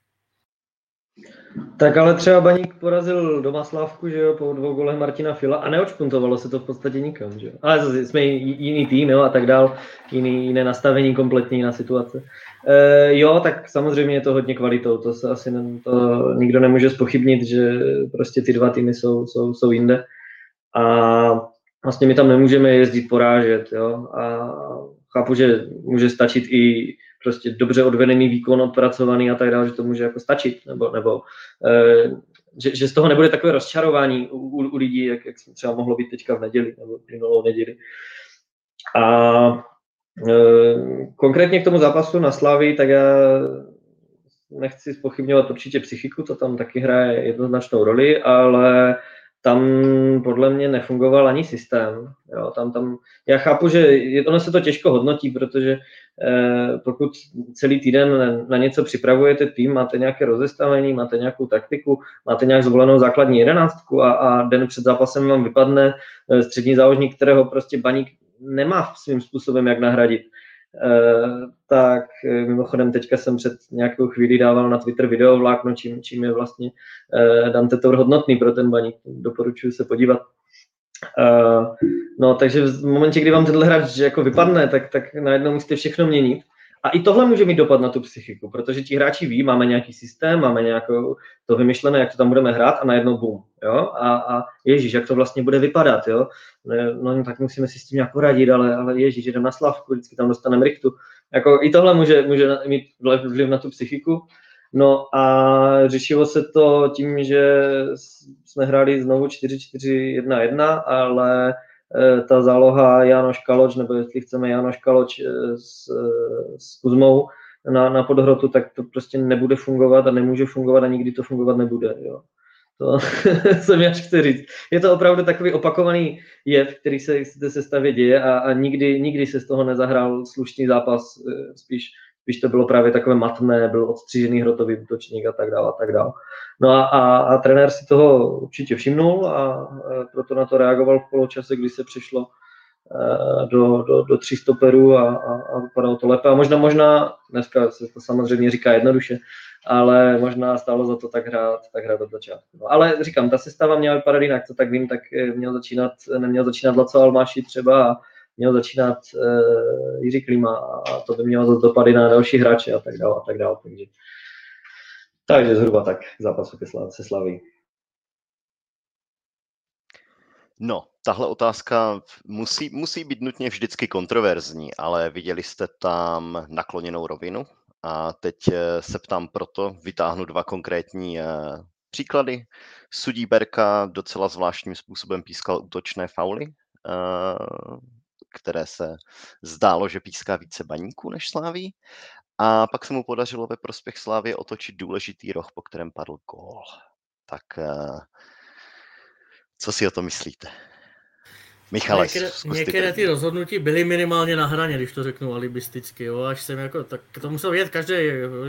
Tak ale třeba Baník porazil doma Slávku, že jo, po dvou golech Martina Fila a neočpuntovalo se to v podstatě nikam, že jo. Ale zase jsme jiný tým, jo, a tak dál, jiný, jiné nastavení, kompletní na situace. E, jo, tak samozřejmě je to hodně kvalitou, to se asi ne, to nikdo nemůže spochybnit, že prostě ty dva týmy jsou, jsou, jsou jinde. A vlastně my tam nemůžeme jezdit porážet, jo, a chápu, že může stačit i prostě dobře odvedený výkon, odpracovaný a tak dále, že to může jako stačit, nebo, nebo e, že, že, z toho nebude takové rozčarování u, u, u lidí, jak, jak třeba mohlo být teďka v neděli, nebo minulou neděli. A e, konkrétně k tomu zápasu na Slavii, tak já nechci spochybňovat určitě psychiku, to tam taky hraje jednoznačnou roli, ale tam podle mě nefungoval ani systém. Jo, tam, tam, já chápu, že ono se to těžko hodnotí, protože eh, pokud celý týden na, na něco připravujete tým, máte nějaké rozestavení, máte nějakou taktiku, máte nějak zvolenou základní jedenáctku a, a den před zápasem vám vypadne eh, střední záložník, kterého prostě baník nemá svým způsobem jak nahradit. Eh, tak eh, mimochodem teďka jsem před nějakou chvíli dával na Twitter video vlákno, čím, čím je vlastně eh, Dante Tour hodnotný pro ten baník. Doporučuji se podívat. no, takže v momentě, kdy vám tenhle hráč jako vypadne, tak, tak najednou musíte všechno měnit a i tohle může mít dopad na tu psychiku, protože ti hráči ví, máme nějaký systém, máme nějakou to vymyšlené, jak to tam budeme hrát a najednou bum, jo, a, a ježíš, jak to vlastně bude vypadat, jo, no tak musíme si s tím nějak poradit, ale, ale ježíš, jdeme na slavku, vždycky tam dostaneme rychtu, jako i tohle může, může mít vliv na tu psychiku, No a řešilo se to tím, že jsme hráli znovu 4-4-1-1, ale ta záloha Janoš Kaloč, nebo jestli chceme Janoš Kaloč eh, s, eh, s Kuzmou na, na podhrotu, tak to prostě nebude fungovat a nemůže fungovat a nikdy to fungovat nebude. Jo. To jsem já chci říct. Je to opravdu takový opakovaný jev, který se v té sestavě děje a, a nikdy, nikdy se z toho nezahrál slušný zápas, spíš když to bylo právě takové matné, byl odstřížený hrotový útočník a tak dále a tak dále. No a, a, a trenér si toho určitě všimnul a proto na to reagoval v poločase, kdy se přišlo e, do, do, do tří stoperů a, a, a vypadalo to lépe. A možná, možná, dneska se to samozřejmě říká jednoduše, ale možná stálo za to tak hrát, tak hrát od začátku. No, ale říkám, ta sestava měla vypadat jinak, co tak vím, tak měl začínat, neměl začínat Laco Almáši třeba a měl začínat uh, Jiří Klima a to by mělo dopady na další hráče a tak dále a tak dále. Takže, takže zhruba tak zápasu se Slaví. No, tahle otázka musí, musí být nutně vždycky kontroverzní, ale viděli jste tam nakloněnou rovinu a teď eh, se ptám proto, vytáhnu dva konkrétní eh, příklady. Sudí Berka docela zvláštním způsobem pískal útočné fauly které se zdálo, že píská více baníků než Sláví. A pak se mu podařilo ve prospěch Slávy otočit důležitý roh, po kterém padl gól. Tak eh, co si o to myslíte? Michale, některé, některé ty rozhodnutí byly minimálně na hraně, když to řeknu alibisticky, jo, až jsem jako, tak to musel vědět každý,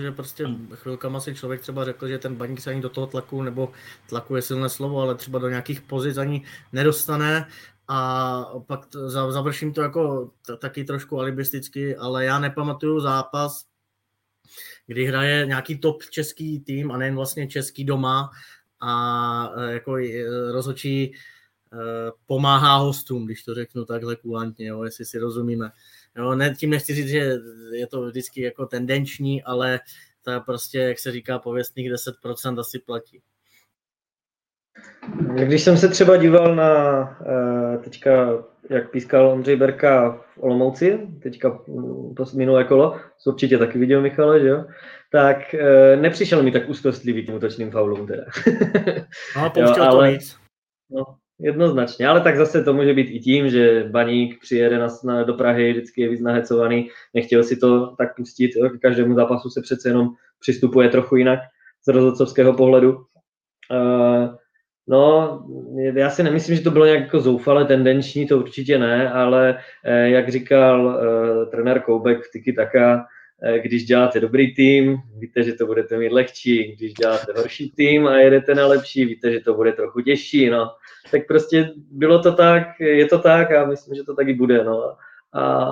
že prostě chvilkama si člověk třeba řekl, že ten baník se ani do toho tlaku, nebo tlaku je silné slovo, ale třeba do nějakých pozic ani nedostane a pak završím to jako taky trošku alibisticky, ale já nepamatuju zápas, kdy hraje nějaký top český tým a nejen vlastně český doma a e, jako e, rozhodčí e, pomáhá hostům, když to řeknu takhle kulantně, jo, jestli si rozumíme. Jo, ne, tím nechci říct, že je to vždycky jako tendenční, ale to prostě, jak se říká, pověstných 10% asi platí. Když jsem se třeba díval na eh, teďka, jak pískal Ondřej Berka v Olomouci, teďka to minulé kolo, co určitě taky viděl Michale, že jo? tak eh, nepřišel mi tak úzkostlivý tím útočným faulům teda. No, pouštěl jo, ale, to víc. No, jednoznačně, ale tak zase to může být i tím, že baník přijede na, na, do Prahy, vždycky je víc nahecovaný, nechtěl si to tak pustit, jo? k každému zápasu se přece jenom přistupuje trochu jinak z rozhodcovského pohledu. Uh, No, já si nemyslím, že to bylo nějak jako zoufale tendenční, to určitě ne, ale eh, jak říkal eh, trenér Koubek v Tiki Taka, eh, když děláte dobrý tým, víte, že to budete mít lehčí, když děláte horší tým a jedete na lepší, víte, že to bude trochu těžší, no. Tak prostě bylo to tak, je to tak a myslím, že to taky bude, no. A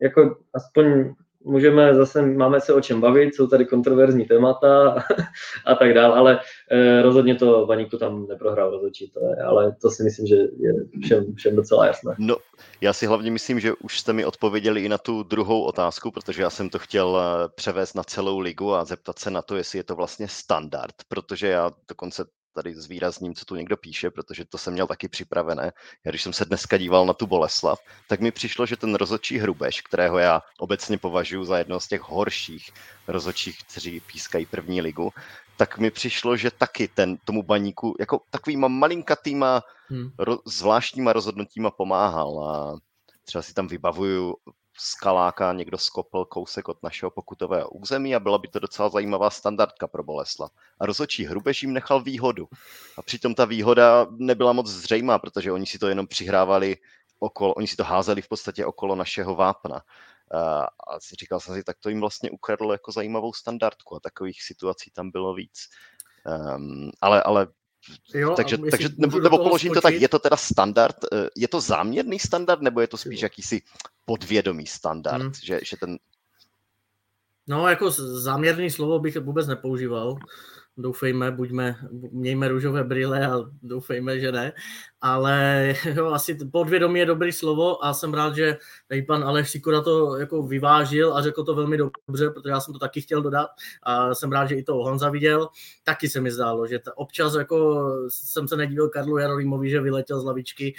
jako aspoň můžeme zase, máme se o čem bavit, jsou tady kontroverzní témata a, tak dále, ale eh, rozhodně to Vaníku tam neprohrál rozhodčí, to je, ale to si myslím, že je všem, všem docela jasné. No, já si hlavně myslím, že už jste mi odpověděli i na tu druhou otázku, protože já jsem to chtěl eh, převést na celou ligu a zeptat se na to, jestli je to vlastně standard, protože já dokonce tady zvýrazním, co tu někdo píše, protože to jsem měl taky připravené. Já když jsem se dneska díval na tu Boleslav, tak mi přišlo, že ten rozhodčí Hrubeš, kterého já obecně považuji za jedno z těch horších rozhodčích, kteří pískají první ligu, tak mi přišlo, že taky ten tomu baníku jako takovýma malinkatýma hmm. ro, zvláštníma rozhodnutíma pomáhal a třeba si tam vybavuju skaláka někdo skopl kousek od našeho pokutového území a byla by to docela zajímavá standardka pro Bolesla. A rozhodčí Hrubež jim nechal výhodu. A přitom ta výhoda nebyla moc zřejmá, protože oni si to jenom přihrávali okolo, oni si to házeli v podstatě okolo našeho vápna. A říkal jsem si, tak to jim vlastně ukradlo jako zajímavou standardku a takových situací tam bylo víc. Um, ale, ale Jo, takže, takže nebo, nebo položím skočit. to tak, je to teda standard, eh, je to záměrný standard, nebo je to spíš jakýsi podvědomý standard, hmm. že, že ten... No, jako záměrný slovo bych vůbec nepoužíval doufejme, buďme, mějme růžové brýle a doufejme, že ne, ale jo, asi podvědomí je dobrý slovo a jsem rád, že tady pan Aleš Sikura to jako vyvážil a řekl to velmi dobře, protože já jsem to taky chtěl dodat a jsem rád, že i to Honza viděl. Taky se mi zdálo, že občas jako jsem se nedíval Karlu Jarolímovi, že vyletěl z lavičky,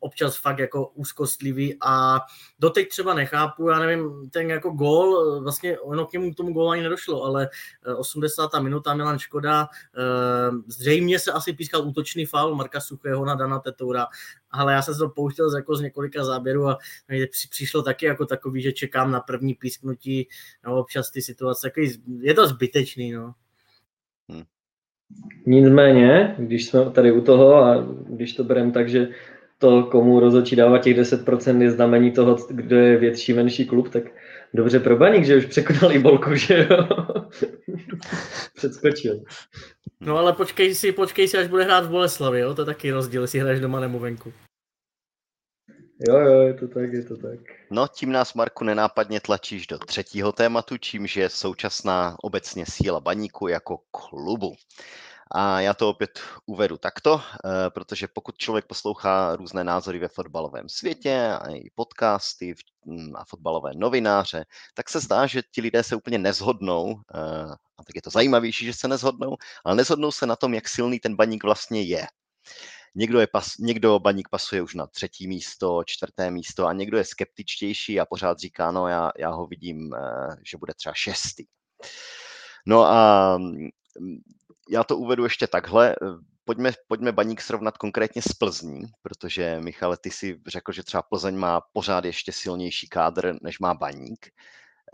občas fakt jako úzkostlivý a doteď třeba nechápu, já nevím, ten jako gól, vlastně ono k němu tomu gólu ani nedošlo, ale 80. Eh, minuta Milan Škoda, eh, zřejmě se asi pískal útočný faul Marka Suchého na Dana Tetoura, ale já jsem se to pouštěl z, jako z několika záběrů a přišlo taky jako takový, že čekám na první písknutí, no občas ty situace, je to zbytečný, no. Hmm. Nicméně, když jsme tady u toho a když to bereme tak, že to, komu rozhodčí dává těch 10% je znamení toho, kdo je větší, menší klub, tak dobře pro Baník, že už překonal i Bolku, že jo? Předskočil. No ale počkej si, počkej si, až bude hrát v Boleslavi, jo? To je taky rozdíl, jestli hraješ doma nebo venku. Jo, jo, je to tak, je to tak. No, tím nás, Marku, nenápadně tlačíš do třetího tématu, čímž je současná obecně síla baníku jako klubu. A já to opět uvedu takto, eh, protože pokud člověk poslouchá různé názory ve fotbalovém světě a i podcasty hm, a fotbalové novináře, tak se zdá, že ti lidé se úplně nezhodnou, eh, a tak je to zajímavější, že se nezhodnou, ale nezhodnou se na tom, jak silný ten baník vlastně je. Někdo, je pas, někdo baník pasuje už na třetí místo, čtvrté místo a někdo je skeptičtější a pořád říká, no já, já ho vidím, eh, že bude třeba šestý. No a hm, já to uvedu ještě takhle. Eh, pojďme, pojďme baník srovnat konkrétně s Plzní, protože Michale, ty si řekl, že třeba Plzeň má pořád ještě silnější kádr, než má baník.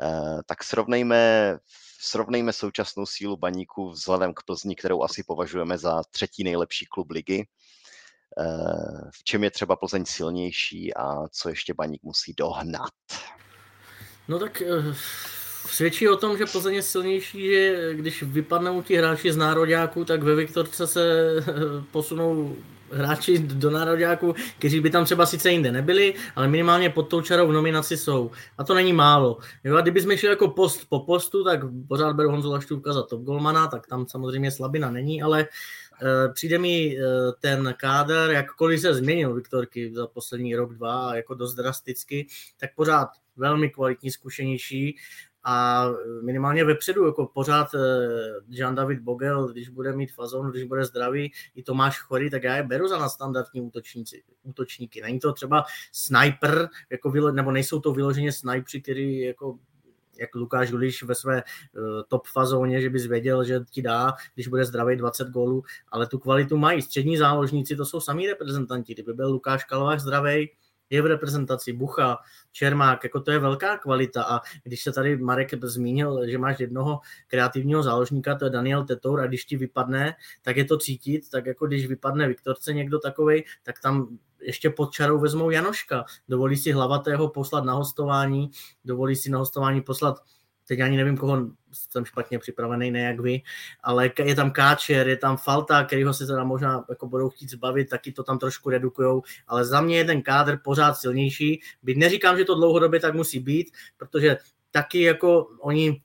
Eh, tak srovnejme, srovnejme současnou sílu baníku vzhledem k Plzni, kterou asi považujeme za třetí nejlepší klub ligy. Eh, v čem je třeba Plzeň silnější a co ještě baník musí dohnat? No tak Svědčí o tom, že Plzeň je silnější, že když vypadnou ti hráči z nároďáků, tak ve Viktorce se posunou hráči do nároďáků, kteří by tam třeba sice jinde nebyli, ale minimálně pod tou čarou v nominaci jsou. A to není málo. Jo, a kdybychom šli jako post po postu, tak pořád beru Honzu Laštůvka za top golmana, tak tam samozřejmě slabina není, ale uh, přijde mi uh, ten kádr, jakkoliv se změnil Viktorky za poslední rok, dva, jako dost drasticky, tak pořád velmi kvalitní, zkušenější a minimálně vepředu, jako pořád eh, Jean David Bogel, když bude mít fazon, když bude zdravý, i Tomáš Chory, tak já je beru za nadstandardní útočníci, útočníky. Není to třeba sniper, jako nebo nejsou to vyloženě snipři, který jako jak Lukáš Guliš ve své uh, top fazóně, že bys věděl, že ti dá, když bude zdravý 20 gólů, ale tu kvalitu mají. Střední záložníci, to jsou samý reprezentanti. Kdyby byl Lukáš Kalovák zdravý, je v reprezentaci, Bucha, Čermák, jako to je velká kvalita. A když se tady Marek zmínil, že máš jednoho kreativního záložníka, to je Daniel Tetour a když ti vypadne, tak je to cítit, tak jako když vypadne Viktorce někdo takovej, tak tam ještě pod čarou vezmou Janoška, dovolí si hlavatého poslat na hostování, dovolí si na hostování poslat teď ani nevím, koho jsem špatně připravený, ne jak vy, ale je tam Káčer, je tam Falta, kterýho se teda možná jako budou chtít zbavit, taky to tam trošku redukujou, ale za mě je ten kádr pořád silnější. Byť neříkám, že to dlouhodobě tak musí být, protože taky jako oni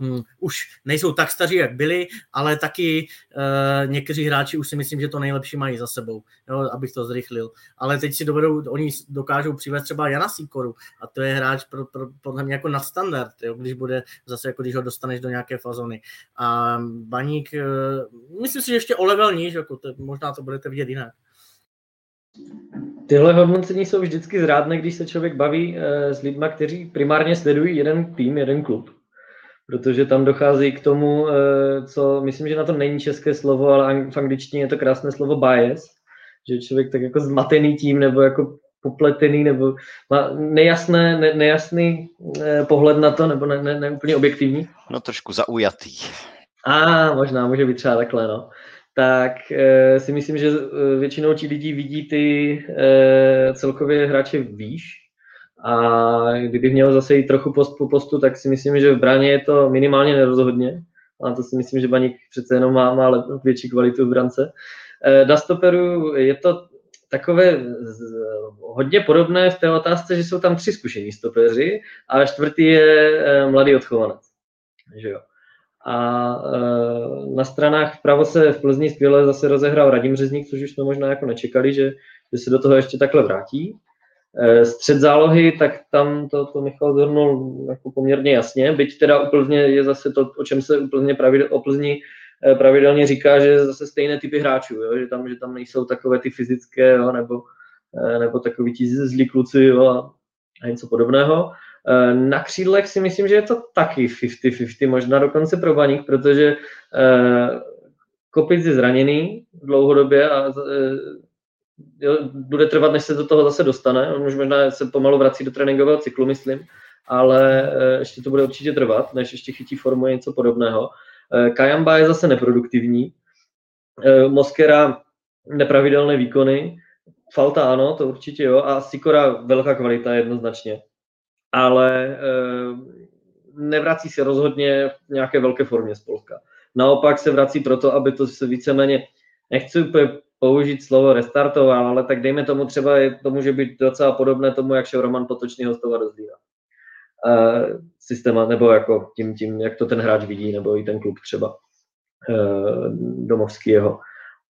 hm, už nejsou tak staří, jak byli, ale taky e, někteří hráči už si myslím, že to nejlepší mají za sebou, jo, abych to zrychlil. Ale teď si dovedou, oni dokážou přivést třeba Jana Sikoru a to je hráč pro, pro, podle mě jako nadstandard, jo, když bude zase jako když ho dostaneš do nějaké fazony. A Baník, e, myslím si, že ještě o level níž, jako to, možná to budete vidět jinak. Tyhle hodnocení jsou vždycky zrádné, když se člověk baví e, s lidmi, kteří primárně sledují jeden tým, jeden klub protože tam dochází k tomu, eh, co myslím, že na to není české slovo, ale v angličtině je to krásné slovo bias, že člověk tak jako zmatený tím, nebo jako popletený nebo má nejasné, ne, nejasný eh, pohled na to, nebo ne, ne, ne úplně objektivní? No trošku zaujatý. A možná, může být třeba takhle, no. Tak e, si myslím, že většinou ti lidi vidí ty e, celkově hráče výš, a kdybych měl zase jít trochu post po postu, tak si myslím, že v bráně je to minimálně nerozhodně. A to si myslím, že Baník přece jenom má, má větší kvalitu v brance. E, Dastoperu je to takové hodně podobné v té otázce, že jsou tam tři zkušení stopeři a čtvrtý je e, mladý odchovanec. Že jo. A e, na stranách vpravo se v Plzni skvěle zase rozehrál Radim Řezník, což už jsme možná jako nečekali, že, že se do toho ještě takhle vrátí. Eh, střed zálohy, tak tam to, to Michal zhrnul jako poměrně jasně, byť teda úplně je zase to, o čem se úplně pravidel, o Plzni eh, pravidelně říká, že zase stejné typy hráčů, jo? Že, tam, že tam nejsou takové ty fyzické, jo? nebo, eh, nebo takový ti zlí kluci jo? a něco podobného. Na křídlech si myslím, že je to taky 50-50, možná dokonce pro baník, protože Kopic je zraněný dlouhodobě a bude trvat, než se do toho zase dostane. On už možná se pomalu vrací do tréninkového cyklu, myslím, ale eh, ještě to bude určitě trvat, než ještě chytí formu něco podobného. Eh, Kajamba je zase neproduktivní. Eh, Moskera nepravidelné výkony. Falta ano, to určitě jo. A Sikora velká kvalita jednoznačně. Ale nevrací se rozhodně v nějaké velké formě z Polska. Naopak se vrací proto, aby to se víceméně, nechci úplně použít slovo restartoval, ale tak dejme tomu třeba, to může být docela podobné tomu, jak šel Roman Potočný hostovat do Zlína. Uh, systéma, nebo jako tím, tím, jak to ten hráč vidí, nebo i ten klub třeba uh, domovský jeho.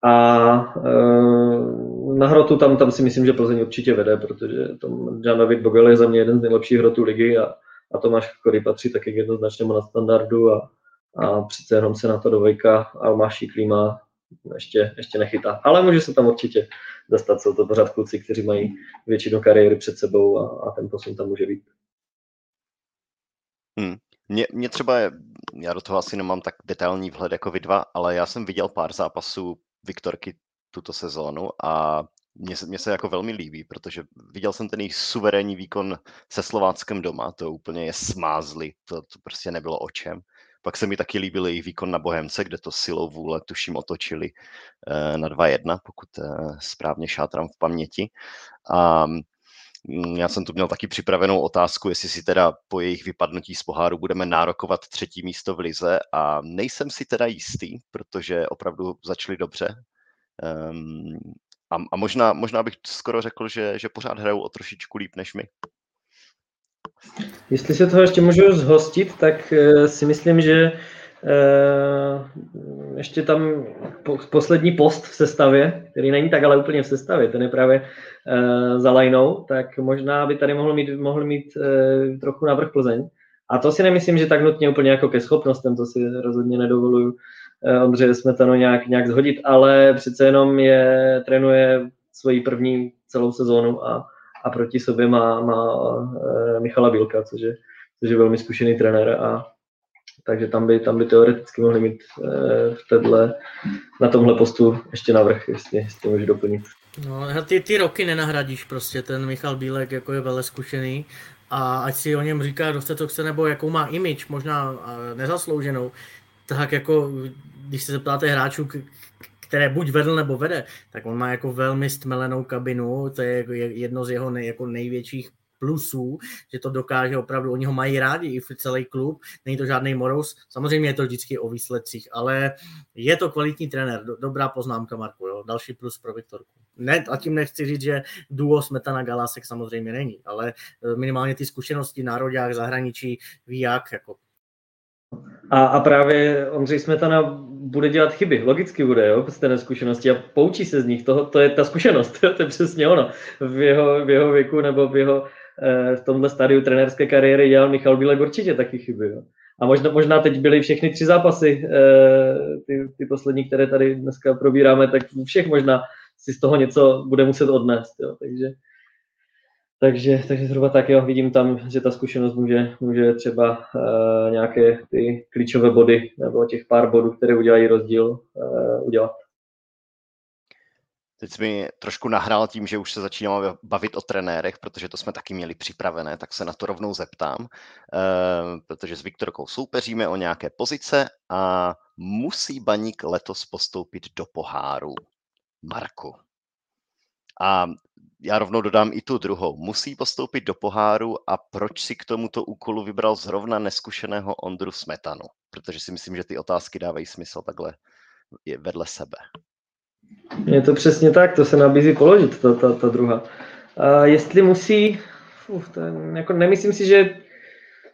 A uh, na hrotu tam, tam si myslím, že Plzeň určitě vede, protože tom Jan David Bogel je za mě jeden z nejlepších hrotů ligy a, a Tomáš Kory patří taky jednoznačnému na standardu a, a přece jenom se na to dovejka Almáš Klíma ještě, ještě nechytá. Ale může se tam určitě dostat, jsou to pořád kluci, kteří mají většinu kariéry před sebou a, a ten posun tam může být. Hmm. Mě, mě třeba, je, já do toho asi nemám tak detailní vhled jako vy dva, ale já jsem viděl pár zápasů Viktorky tuto sezónu a mně se, mně se jako velmi líbí, protože viděl jsem ten jejich suverénní výkon se Slováckem doma, to úplně je smázli, to, to prostě nebylo o čem. Pak se mi taky líbil jejich výkon na Bohemce, kde to silou vůle tuším otočili eh, na 2-1, pokud eh, správně šátram v paměti. A mm, já jsem tu měl taky připravenou otázku, jestli si teda po jejich vypadnutí z poháru budeme nárokovat třetí místo v lize a nejsem si teda jistý, protože opravdu začali dobře. Um, a, a možná, možná bych skoro řekl, že, že pořád hrajou o trošičku líp než my. Jestli se toho ještě můžu zhostit, tak eh, si myslím, že eh, ještě tam poslední post v sestavě, který není tak ale úplně v sestavě, ten je právě eh, za lajnou, tak možná by tady mohl mít, mohl mít trochu navrh Plzeň. A to si nemyslím, že tak nutně úplně jako ke schopnostem, to si rozhodně nedovoluju Ondřeje Smetano nějak, nějak zhodit, ale přece jenom je, trénuje svoji první celou sezónu a a proti sobě má, má uh, Michala Bílka, což je, což je velmi zkušený trenér a takže tam by, tam by teoreticky mohli mít uh, v téhle, na tomhle postu ještě navrh, jestli, jestli můžu doplnit. No, ty, ty roky nenahradíš prostě, ten Michal Bílek jako je vele zkušený a ať si o něm říká, kdo chce, co chce, nebo jakou má image, možná nezaslouženou, tak jako, když se zeptáte hráčů, které buď vedl nebo vede, tak on má jako velmi stmelenou kabinu, to je jako jedno z jeho nej, jako největších plusů, že to dokáže opravdu, oni ho mají rádi i celý klub, není to žádný morous, samozřejmě je to vždycky o výsledcích, ale je to kvalitní trenér, dobrá poznámka Marku, jo? další plus pro Viktorku. Ne, a tím nechci říct, že duo Smetana Galásek samozřejmě není, ale eh, minimálně ty zkušenosti národák zahraničí ví jak, jako a, a právě Ondřej Smetana bude dělat chyby, logicky bude, jo, z té zkušenosti a poučí se z nich, to, to je ta zkušenost, to je přesně ono. V jeho, v jeho věku nebo v jeho eh, v tomhle stádiu trenérské kariéry dělal Michal Bílek určitě taky chyby. Jo. A možná, možná teď byly všechny tři zápasy, eh, ty, ty poslední, které tady dneska probíráme, tak všech možná si z toho něco bude muset odnést. Jo. Takže takže, takže zhruba tak jo, vidím tam, že ta zkušenost může, může třeba uh, nějaké ty klíčové body nebo těch pár bodů, které udělají rozdíl, uh, udělat. Teď jsi mi trošku nahrál tím, že už se začínáme bavit o trenérech, protože to jsme taky měli připravené, tak se na to rovnou zeptám, uh, protože s Viktorkou soupeříme o nějaké pozice a musí Baník letos postoupit do poháru. Marku. A já rovnou dodám i tu druhou. Musí postoupit do poháru a proč si k tomuto úkolu vybral zrovna neskušeného Ondru Smetanu? Protože si myslím, že ty otázky dávají smysl takhle vedle sebe. Je to přesně tak, to se nabízí položit, ta, ta, ta druhá. A jestli musí, uf, to je, jako nemyslím si, že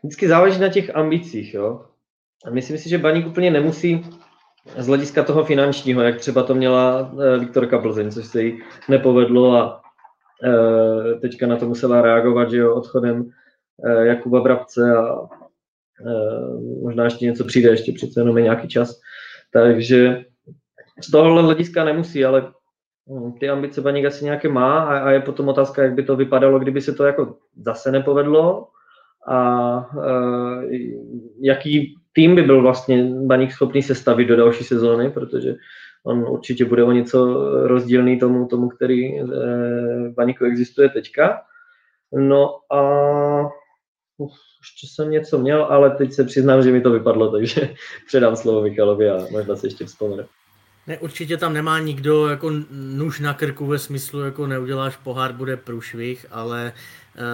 vždycky záleží na těch ambicích, jo. A myslím si, že Baník úplně nemusí z hlediska toho finančního, jak třeba to měla eh, Viktorka Plzeň, což se jí nepovedlo a teďka na to musela reagovat, že jo, odchodem eh, Jakuba Brabce a možná ještě něco přijde, ještě přece jenom je nějaký čas. Takže z tohohle hlediska nemusí, ale hm, ty ambice Baník asi nějaké má a, je potom otázka, jak by to vypadalo, kdyby se to jako zase nepovedlo a jaký tým by byl vlastně Baník schopný sestavit do další sezóny, protože on určitě bude o něco rozdílný tomu, tomu který uh, Baníku existuje teďka. No a uf, ještě jsem něco měl, ale teď se přiznám, že mi to vypadlo, takže předám slovo Michalovi a možná se ještě vzpomenu. Ne, určitě tam nemá nikdo jako nůž na krku ve smyslu, jako neuděláš pohár, bude průšvih, ale eh,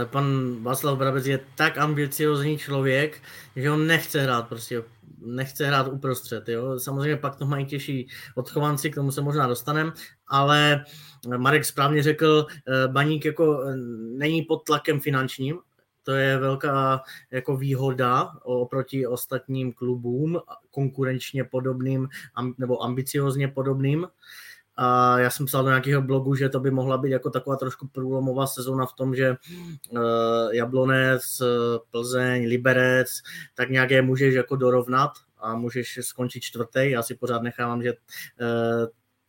pan Václav Brabec je tak ambiciozní člověk, že on nechce hrát prostě, nechce hrát uprostřed, jo. Samozřejmě pak to mají těžší odchovanci, k tomu se možná dostanem, ale Marek správně řekl, eh, Baník jako eh, není pod tlakem finančním, to je velká jako výhoda oproti ostatním klubům, konkurenčně podobným nebo ambiciozně podobným. A já jsem psal do nějakého blogu, že to by mohla být jako taková trošku průlomová sezóna v tom, že uh, Jablonec, Plzeň, Liberec, tak nějak je můžeš jako dorovnat a můžeš skončit čtvrtý. Já si pořád nechávám, že uh,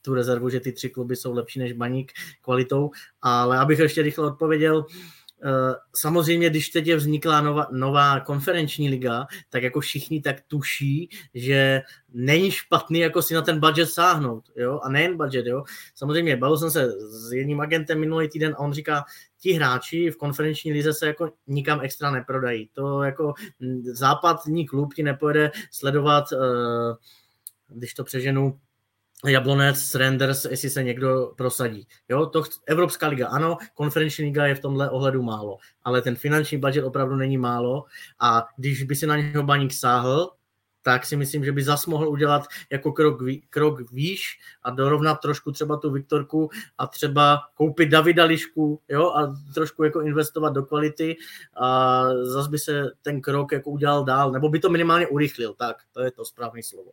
tu rezervu, že ty tři kluby jsou lepší než Baník kvalitou, ale abych ještě rychle odpověděl, Eh, samozřejmě, když teď je vznikla nová, nová konferenční liga, tak jako všichni tak tuší, že není špatný jako si na ten budget sáhnout, jo, a nejen budget, jo. Samozřejmě, bavil jsem se s jedním agentem minulý týden a on říká, ti hráči v konferenční lize se jako nikam extra neprodají. To jako západní klub ti nepojede sledovat, eh, když to přeženu, Jablonec, Renders, jestli se někdo prosadí. Jo, to chc- Evropská liga, ano, konferenční liga je v tomhle ohledu málo, ale ten finanční budget opravdu není málo a když by si na něho baník sáhl, tak si myslím, že by zas mohl udělat jako krok, ví, krok výš a dorovnat trošku třeba tu Viktorku a třeba koupit Davida Lišku jo, a trošku jako investovat do kvality a zas by se ten krok jako udělal dál, nebo by to minimálně urychlil, tak to je to správné slovo.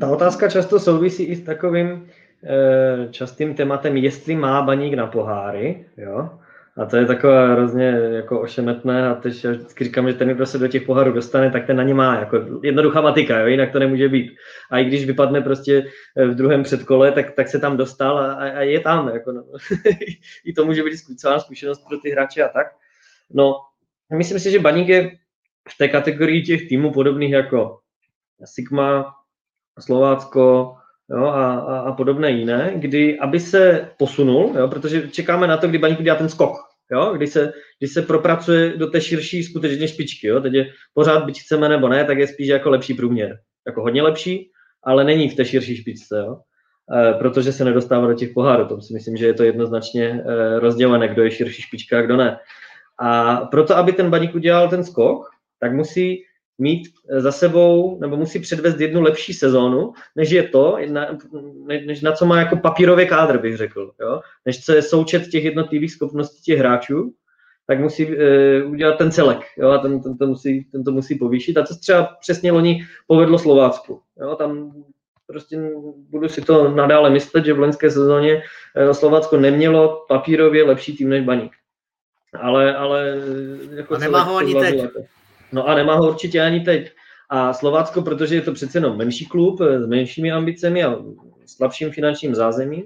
Ta otázka často souvisí i s takovým e, častým tématem, jestli má baník na poháry, jo? A to je takové hrozně jako ošemetné a teď já vždycky říkám, že ten, kdo se do těch pohárů dostane, tak ten na ně má jako jednoduchá matika, jo? jinak to nemůže být. A i když vypadne prostě eh, v druhém předkole, tak, tak se tam dostal a, a je tam. Jako no. I to může být celá zkušenost pro ty hráče a tak. No, myslím si, že baník je v té kategorii těch týmů podobných jako Sigma, Slovácko jo, a, a, a podobné jiné, kdy, aby se posunul, jo, protože čekáme na to, kdy Baník udělá ten skok, jo, kdy, se, kdy se propracuje do té širší skutečně špičky. Jo, teď je pořád, byť chceme nebo ne, tak je spíš jako lepší průměr. Jako hodně lepší, ale není v té širší špičce, jo, e, protože se nedostává do těch pohárů. To si myslím, že je to jednoznačně e, rozdělené, kdo je širší špička a kdo ne. A proto, aby ten Baník udělal ten skok, tak musí mít eh, za sebou, nebo musí předvést jednu lepší sezónu, než je to, na, než na co má jako papírový kádr, bych řekl. Jo? Než co je součet těch jednotlivých schopností těch hráčů, tak musí uh, udělat ten celek. Jo? A ten, ten, to musí, ten to musí povýšit. A co třeba přesně loni povedlo Slovácku. Jo? Tam prostě budu si to nadále myslet, že v loňské sezóně uh, Slovácko nemělo papírově lepší tým než Baník. Ale, ale jako a nemá ho ani teď. Lépe. No a nemá ho určitě ani teď. A Slovácko, protože je to přece jenom menší klub eh, s menšími ambicemi a slabším finančním zázemím,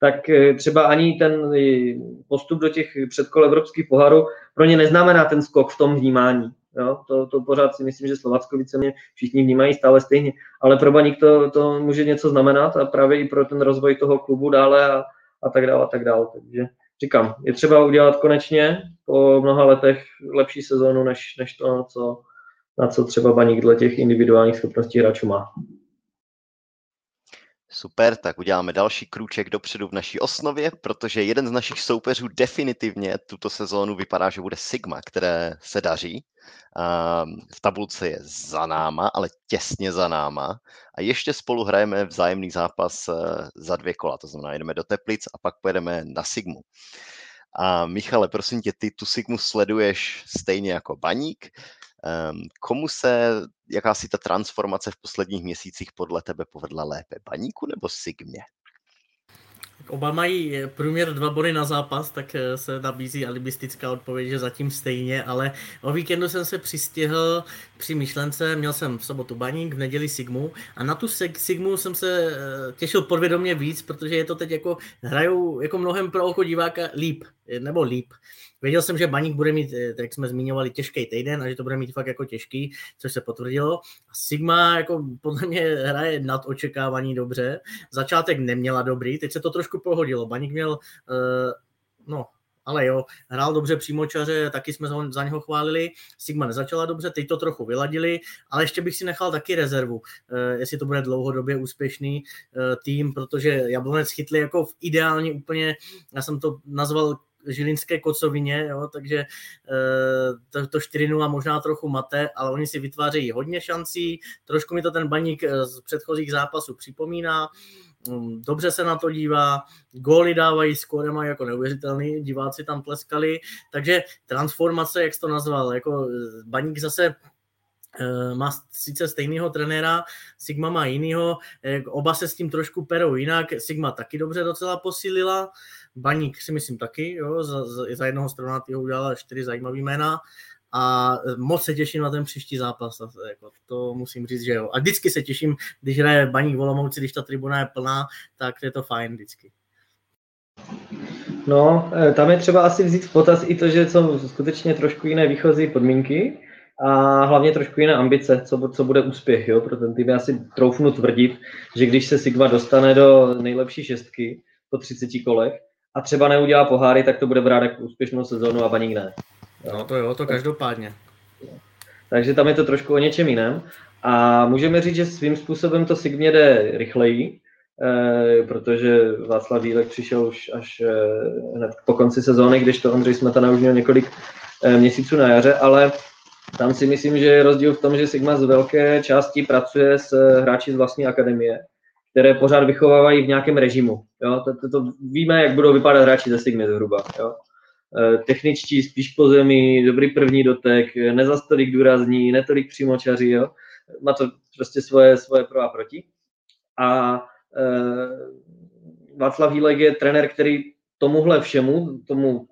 tak eh, třeba ani ten eh, postup do těch předkol evropských pohárů pro ně neznamená ten skok v tom vnímání. Jo? To, to pořád si myslím, že Slovácko víceméně všichni vnímají stále stejně. Ale pro Baník to, to může něco znamenat a právě i pro ten rozvoj toho klubu dále a, a tak dále a tak dále. Takže říkám, je třeba udělat konečně po mnoha letech lepší sezónu, než, než to, co, na co třeba Baník dle těch individuálních schopností hráčů má. Super, tak uděláme další krůček dopředu v naší osnově, protože jeden z našich soupeřů definitivně tuto sezónu vypadá, že bude Sigma, které se daří. V tabulce je za náma, ale těsně za náma. A ještě spolu hrajeme vzájemný zápas eh, za dvě kola, to znamená, jdeme do Teplic a pak pojedeme na Sigmu. A Michale, prosím tě, ty tu Sigmu sleduješ stejně jako Baník. Ehm, komu se jaká si ta transformace v posledních měsících podle tebe povedla lépe? Baníku nebo Sigmě? Oba mají průměr dva body na zápas, tak eh, se nabízí alibistická odpověď, že zatím stejně, ale o víkendu jsem se přistihl při myšlence, měl jsem v sobotu baník, v neděli Sigmu a na tu Sigmu jsem se eh, těšil podvědomě víc, protože je to teď jako, hrajou jako mnohem pro oko diváka líp, nebo líp. Věděl jsem, že Baník bude mít, eh, jak jsme zmiňovali, těžký týden a že to bude mít fakt jako těžký, což se potvrdilo. A Sigma jako podle mě hraje nad očekávání dobře. Začátek neměla dobrý, teď se to trošku pohodilo. Baník měl, uh, no, ale jo, hrál dobře přímočaře, taky jsme za něho chválili. Sigma nezačala dobře, teď to trochu vyladili, ale ještě bych si nechal taky rezervu, eh, jestli to bude dlouhodobě úspěšný tým, protože Jablonec chytli jako v ideální úplně, já jsem to nazval žilinské kocovině, jo, takže e, to, to 4-0 možná trochu mate, ale oni si vytvářejí hodně šancí, trošku mi to ten baník eh, z předchozích zápasů připomíná, mm, dobře se na to dívá, góly dávají, skóre mají jako neuvěřitelný, diváci tam tleskali, takže transformace, jak jsi to nazval, jako eh, baník zase má sice stejného trenéra, Sigma má jinýho, oba se s tím trošku perou jinak, Sigma taky dobře docela posílila, Baník si myslím taky, jo, za, za, jednoho stranátého udělala čtyři zajímavé jména a moc se těším na ten příští zápas, jako, to musím říct, že jo. A vždycky se těším, když hraje Baník Volomouci, když ta tribuna je plná, tak je to fajn vždycky. No, eh, tam je třeba asi vzít v potaz i to, že jsou skutečně trošku jiné výchozí podmínky a hlavně trošku jiné ambice, co, co bude úspěch jo, pro ten tým. Já si troufnu tvrdit, že když se Sigma dostane do nejlepší šestky po 30 kolech, a třeba neudělá poháry, tak to bude brát jako úspěšnou sezónu a Baník ne. Jo. No to jo, to každopádně. Takže tam je to trošku o něčem jiném. A můžeme říct, že svým způsobem to Sigmě jde rychleji, eh, protože Václav Vílek přišel už až eh, hned po konci sezóny, když to Ondřej Smetana už měl několik eh, měsíců na jaře, ale tam si myslím, že je rozdíl v tom, že Sigma z velké části pracuje s hráči z vlastní akademie, které pořád vychovávají v nějakém režimu. Jo? To, to, to víme, jak budou vypadat hráči ze Sigmy zhruba. Jo? E, techničtí, spíš po zemi, dobrý první dotek, nezas tolik důrazní, netolik přímočaří, jo? má to prostě svoje, svoje pro a proti. A e, Václav Hílek je trenér, který tomuhle všemu, tomu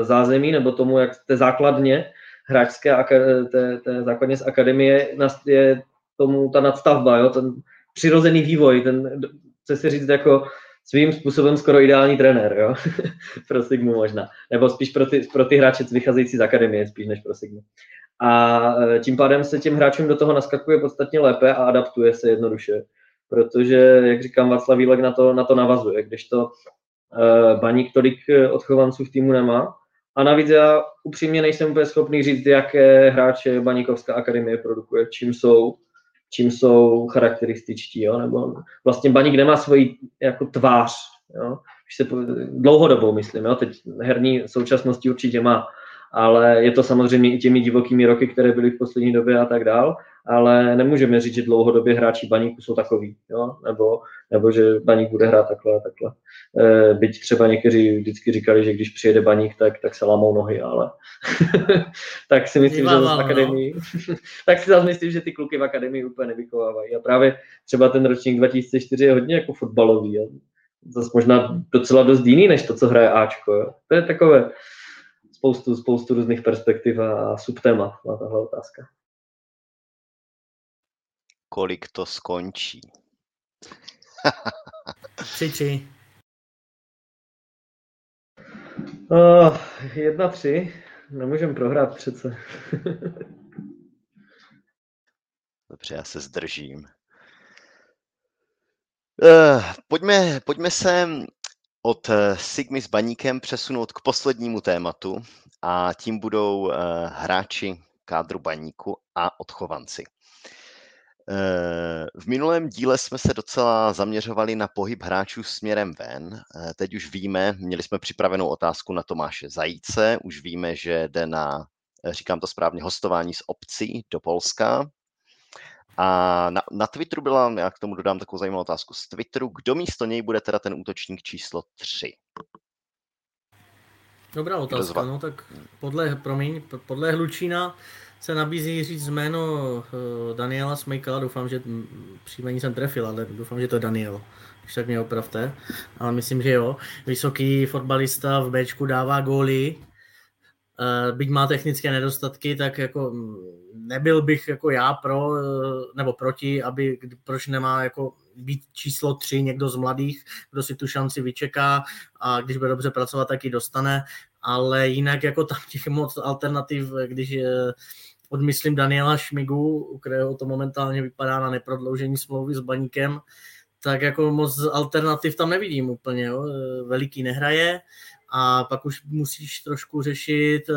zázemí nebo tomu, jak té základně hráčské té, té základně z akademie je tomu ta nadstavba, jo? Ten, přirozený vývoj, ten, chce si říct, jako svým způsobem skoro ideální trenér, jo? pro Sigmu možná. Nebo spíš pro ty, pro ty hráče vycházející z akademie, spíš než pro Sigmu. A e, tím pádem se těm hráčům do toho naskakuje podstatně lépe a adaptuje se jednoduše. Protože, jak říkám, Václav Vílek na to, na to navazuje, když to uh, Baník tolik odchovanců v týmu nemá. A navíc já upřímně nejsem úplně schopný říct, jaké hráče Baníkovská akademie produkuje, čím jsou, čím jsou charakterističtí, jo? nebo vlastně Baník nemá svoji jako tvář, jo? Když se, dlouhodobou myslím, jo? teď herní současnosti určitě má, ale je to samozřejmě i těmi divokými roky, které byly v poslední době a tak dál, ale nemůžeme říct, že dlouhodobě hráči baníku jsou takový, jo? Nebo, nebo že baník bude hrát takhle a takhle. E, byť třeba někteří vždycky říkali, že když přijede baník, tak, tak se lámou nohy, ale tak si myslím, že v akademii, no. tak si zase myslím, že ty kluky v akademii úplně nevychovávají. A právě třeba ten ročník 2004 je hodně jako fotbalový. Jo? Zase možná docela dost jiný, než to, co hraje Ačko. Jo? To je takové spoustu, spoustu různých perspektiv a subtémat na tahle otázka kolik to skončí. tři, tři. Uh, jedna, tři. Nemůžeme prohrát přece. Dobře, já se zdržím. Uh, pojďme, pojďme se od eh, Sigmy s baníkem přesunout k poslednímu tématu a tím budou uh, hráči kádru baníku a odchovanci. V minulém díle jsme se docela zaměřovali na pohyb hráčů směrem ven. Teď už víme, měli jsme připravenou otázku na Tomáše Zajíce, už víme, že jde na, říkám to správně, hostování z obcí do Polska. A na, na Twitteru byla, já k tomu dodám takovou zajímavou otázku z Twitteru, kdo místo něj bude teda ten útočník číslo 3? Dobrá otázka, no tak podle, promiň, podle Hlučína se nabízí říct jméno eh, Daniela Smejkala, doufám, že příjmení jsem trefil, ale doufám, že to je Daniel. Když tak mě opravte, ale myslím, že jo. Vysoký fotbalista v Bčku dává góly, eh, byť má technické nedostatky, tak jako nebyl bych jako já pro, eh, nebo proti, aby, proč nemá jako být číslo tři někdo z mladých, kdo si tu šanci vyčeká a když bude dobře pracovat, tak ji dostane, ale jinak jako tam těch moc alternativ, když odmyslím Daniela Šmigu, u kterého to momentálně vypadá na neprodloužení smlouvy s Baníkem, tak jako moc alternativ tam nevidím úplně. Jo. Veliký nehraje a pak už musíš trošku řešit eh,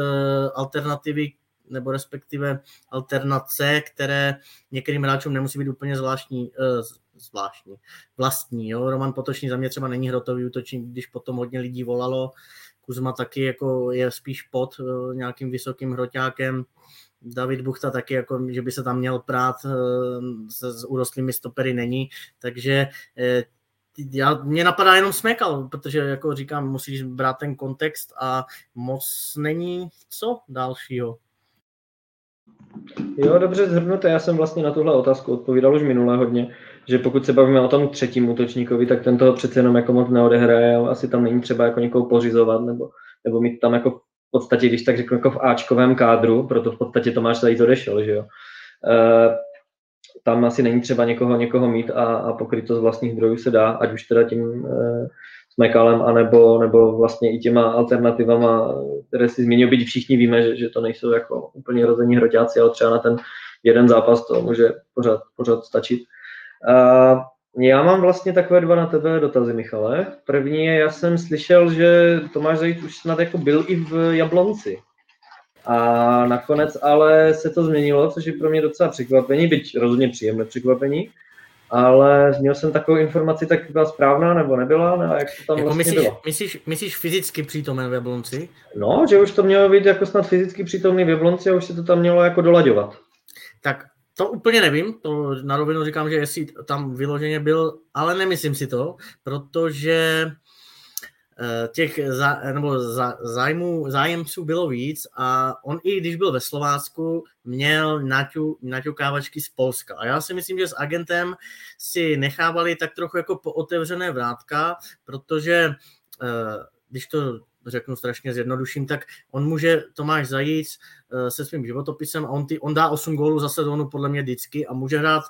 alternativy nebo respektive alternace, které některým hráčům nemusí být úplně zvláštní, eh, zvláštní, vlastní. Jo. Roman Potočný za mě třeba není hrotový útočník, když potom hodně lidí volalo. Kuzma taky jako je spíš pod nějakým vysokým hroťákem. David Buchta taky, jako, že by se tam měl prát eh, se s urostlými stopery není, takže eh, já, mě napadá jenom smekal, protože jako říkám, musíš brát ten kontext a moc není co dalšího. Jo, dobře zhrnuté. Já jsem vlastně na tuhle otázku odpovídal už minule hodně, že pokud se bavíme o tom třetím útočníkovi, tak ten toho přece jenom jako moc neodehraje, asi tam není třeba jako někoho pořizovat nebo, nebo mít tam jako podstatě, když tak řeknu, jako v Ačkovém kádru, proto v podstatě Tomáš Zajíc odešel, že jo. E, tam asi není třeba někoho, někoho mít a, a pokryt to z vlastních zdrojů se dá, ať už teda tím e, s Mekalem, anebo, nebo vlastně i těma alternativama, které si zmínil, byť všichni víme, že, že to nejsou jako úplně rození hroťáci, ale třeba na ten jeden zápas to může pořád, pořád stačit. E, já mám vlastně takové dva na tebe dotazy, Michale. První je, já jsem slyšel, že Tomáš Zajíc už snad jako byl i v Jablonci. A nakonec ale se to změnilo, což je pro mě docela překvapení, byť rozhodně příjemné překvapení. Ale měl jsem takovou informaci, tak byla správná nebo nebyla? Ne? Jak to tam jako vlastně myslíš, bylo? Myslíš, myslíš fyzicky přítomen v Jablonci? No, že už to mělo být jako snad fyzicky přítomný v Jablonci a už se to tam mělo jako dolaďovat. Tak to úplně nevím, to na rovinu říkám, že jestli tam vyloženě byl, ale nemyslím si to, protože eh, těch zá, nebo zá, zájmů, zájemců bylo víc a on i když byl ve Slovácku, měl naťu, naťukávačky z Polska. A já si myslím, že s agentem si nechávali tak trochu jako pootevřené vrátka, protože eh, když to řeknu strašně zjednoduším, tak on může, Tomáš Zajíc eh, se svým životopisem a on, ty, on dá 8 gólů za sezónu podle mě vždycky a může hrát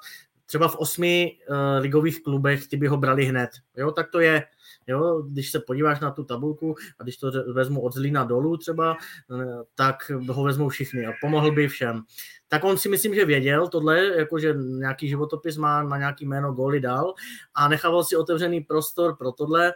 třeba v osmi uh, ligových klubech, ty by ho brali hned. Jo, tak to je. Jo, když se podíváš na tu tabulku a když to vezmu od Zlína dolů třeba, eh, tak ho vezmou všichni a pomohl by všem. Tak on si myslím, že věděl tohle, jakože nějaký životopis má na nějaký jméno góly dal a nechával si otevřený prostor pro tohle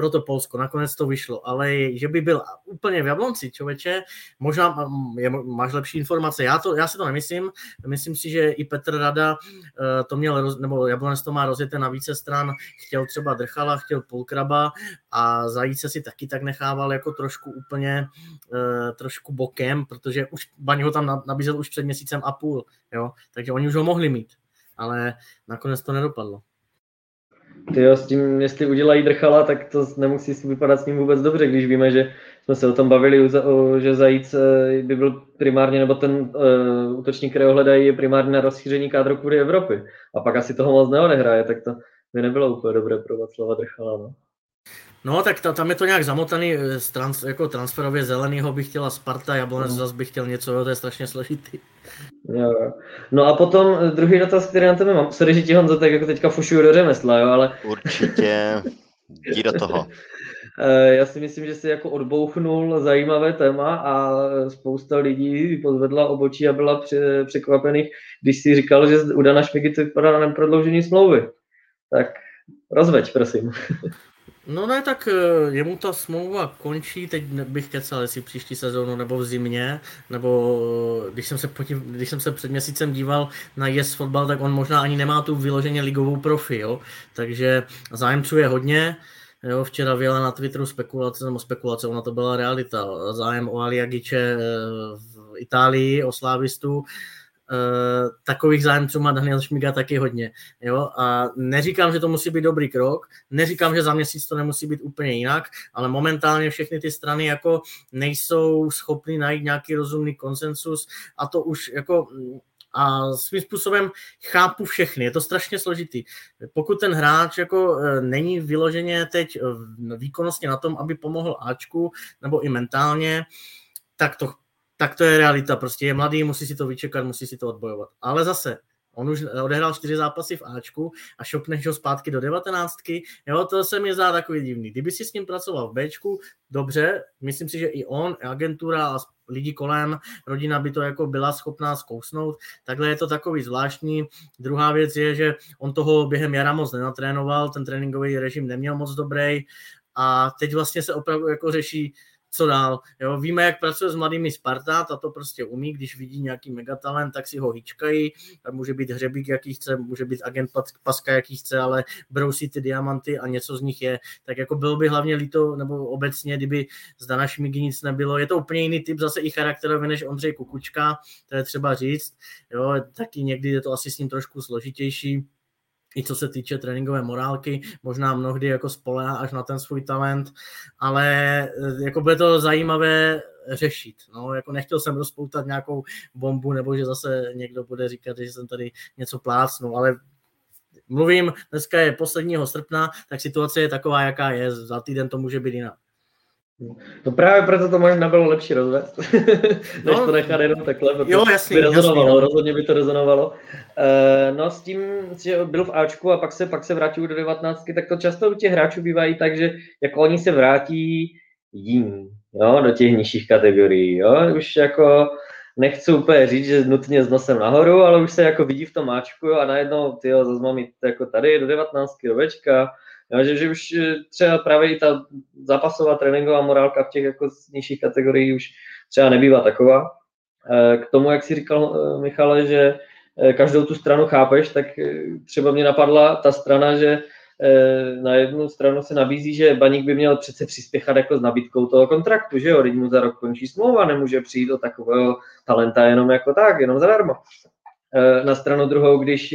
pro to Polsko. Nakonec to vyšlo, ale že by byl úplně v Jablonci, člověče, možná je, máš lepší informace. Já, to, já si to nemyslím. Myslím si, že i Petr Rada eh, to měl, nebo Jablonec to má rozjeté na více stran. Chtěl třeba Drchala, chtěl Pulkraba a Zajíce si taky tak nechával jako trošku úplně eh, trošku bokem, protože už Baň ho tam nabízel už před měsícem a půl, jo? takže oni už ho mohli mít, ale nakonec to nedopadlo. Ty s tím, jestli udělají drchala, tak to nemusí vypadat s ním vůbec dobře, když víme, že jsme se o tom bavili, že Zajíc eh, by byl primárně, nebo ten uh, útočník, kterého hledají, je primárně na rozšíření kádru kvůli Evropy. A pak asi toho moc neodehraje, tak to by nebylo úplně dobré pro Václava Drchala. No. No, tak ta, tam je to nějak zamotaný, eh, trans, jako transferově zelenýho by chtěla Sparta, Jablonec no. zase by chtěl něco, jo, to je strašně složitý. Jo. No a potom eh, druhý dotaz, který na tebe mám. Sorry, že ti Honzo tak jako teďka fušuju do řemesla, jo, ale... Určitě, jdi do toho. Eh, já si myslím, že si jako odbouchnul zajímavé téma a spousta lidí pozvedla obočí a byla překvapených, když si říkal, že u Dana Šmigy to vypadá na neprodloužení smlouvy. Tak rozveď, prosím. No ne, tak eh, jemu ta smlouva končí, teď bych kecal, jestli příští sezónu nebo v zimě, nebo eh, když jsem se, podív, když jsem se před měsícem díval na Yes Fotbal, tak on možná ani nemá tu vyloženě ligovou profi, jo? takže zájemců je hodně, Jo, včera vyjela na Twitteru spekulace, nebo spekulace, ona to byla realita. Zájem o Aliagiče eh, v Itálii, o slávistu. Uh, takových zájemců má Daniel Šmiga taky hodně. Jo? A neříkám, že to musí být dobrý krok, neříkám, že za měsíc to nemusí být úplně jinak, ale momentálně všechny ty strany jako nejsou schopny najít nějaký rozumný konsensus a to už jako a svým způsobem chápu všechny, je to strašně složitý. Pokud ten hráč jako e, není vyloženě teď e, výkonnostně na tom, aby pomohl Ačku, nebo i mentálně, tak to, tak to je realita. Prostě je mladý, musí si to vyčekat, musí si to odbojovat. Ale zase, On už odehrál čtyři zápasy v Ačku a šopneš ho zpátky do devatenáctky. Jo, to se mi zdá takový divný. Kdyby si s ním pracoval v Bčku, dobře, myslím si, že i on, agentura a lidi kolem, rodina by to jako byla schopná zkousnout. Takhle je to takový zvláštní. Druhá věc je, že on toho během jara moc nenatrénoval, ten tréninkový režim neměl moc dobrý a teď vlastně se opravdu jako řeší, co dál. Jo, víme, jak pracuje s mladými Sparta, ta to prostě umí, když vidí nějaký megatalent, tak si ho hýčkají, může být hřebík, jaký chce, může být agent Paska, jaký chce, ale brousí ty diamanty a něco z nich je. Tak jako bylo by hlavně líto, nebo obecně, kdyby z Dana Šmigy nic nebylo. Je to úplně jiný typ, zase i charakterově než Ondřej Kukučka, to je třeba říct. Jo, taky někdy je to asi s ním trošku složitější i co se týče tréninkové morálky, možná mnohdy jako spolehá až na ten svůj talent, ale eh, jako bude to zajímavé řešit. No, jako nechtěl jsem rozpoutat nějakou bombu, nebo že zase někdo bude říkat, že jsem tady něco plácnul, ale mluvím, dneska je posledního srpna, tak situace je taková, jaká je, za týden to může být jinak. No právě proto to možná bylo lepší rozvést, než no, to nechat jenom takhle, protože jo, jasný, by rezonovalo, jasný, no. rozhodně by to rezonovalo. Uh, no s tím, že byl v Ačku a pak se, pak se vrátil do 19, tak to často u těch hráčů bývají tak, že jako oni se vrátí jiní, jo, do těch nižších kategorií, jo, už jako nechci úplně říct, že nutně s nosem nahoru, ale už se jako vidí v tom Ačku a najednou, tyjo, zase mám jít jako tady do 19, do Bčka, Jo, že, že už eh, třeba právě i ta zápasová tréninková morálka v těch jako nižších kategoriích už třeba nebývá taková. Eh, k tomu, jak si říkal eh, Michale, že každou tu stranu chápeš, tak třeba mě napadla ta strana, že na jednu stranu se nabízí, že Baník by měl přece přispěchat jako s nabídkou toho kontraktu, že jo, mu za rok končí smlouva, nemůže přijít do takového talenta jenom jako tak, jenom zadarmo. Na stranu druhou, když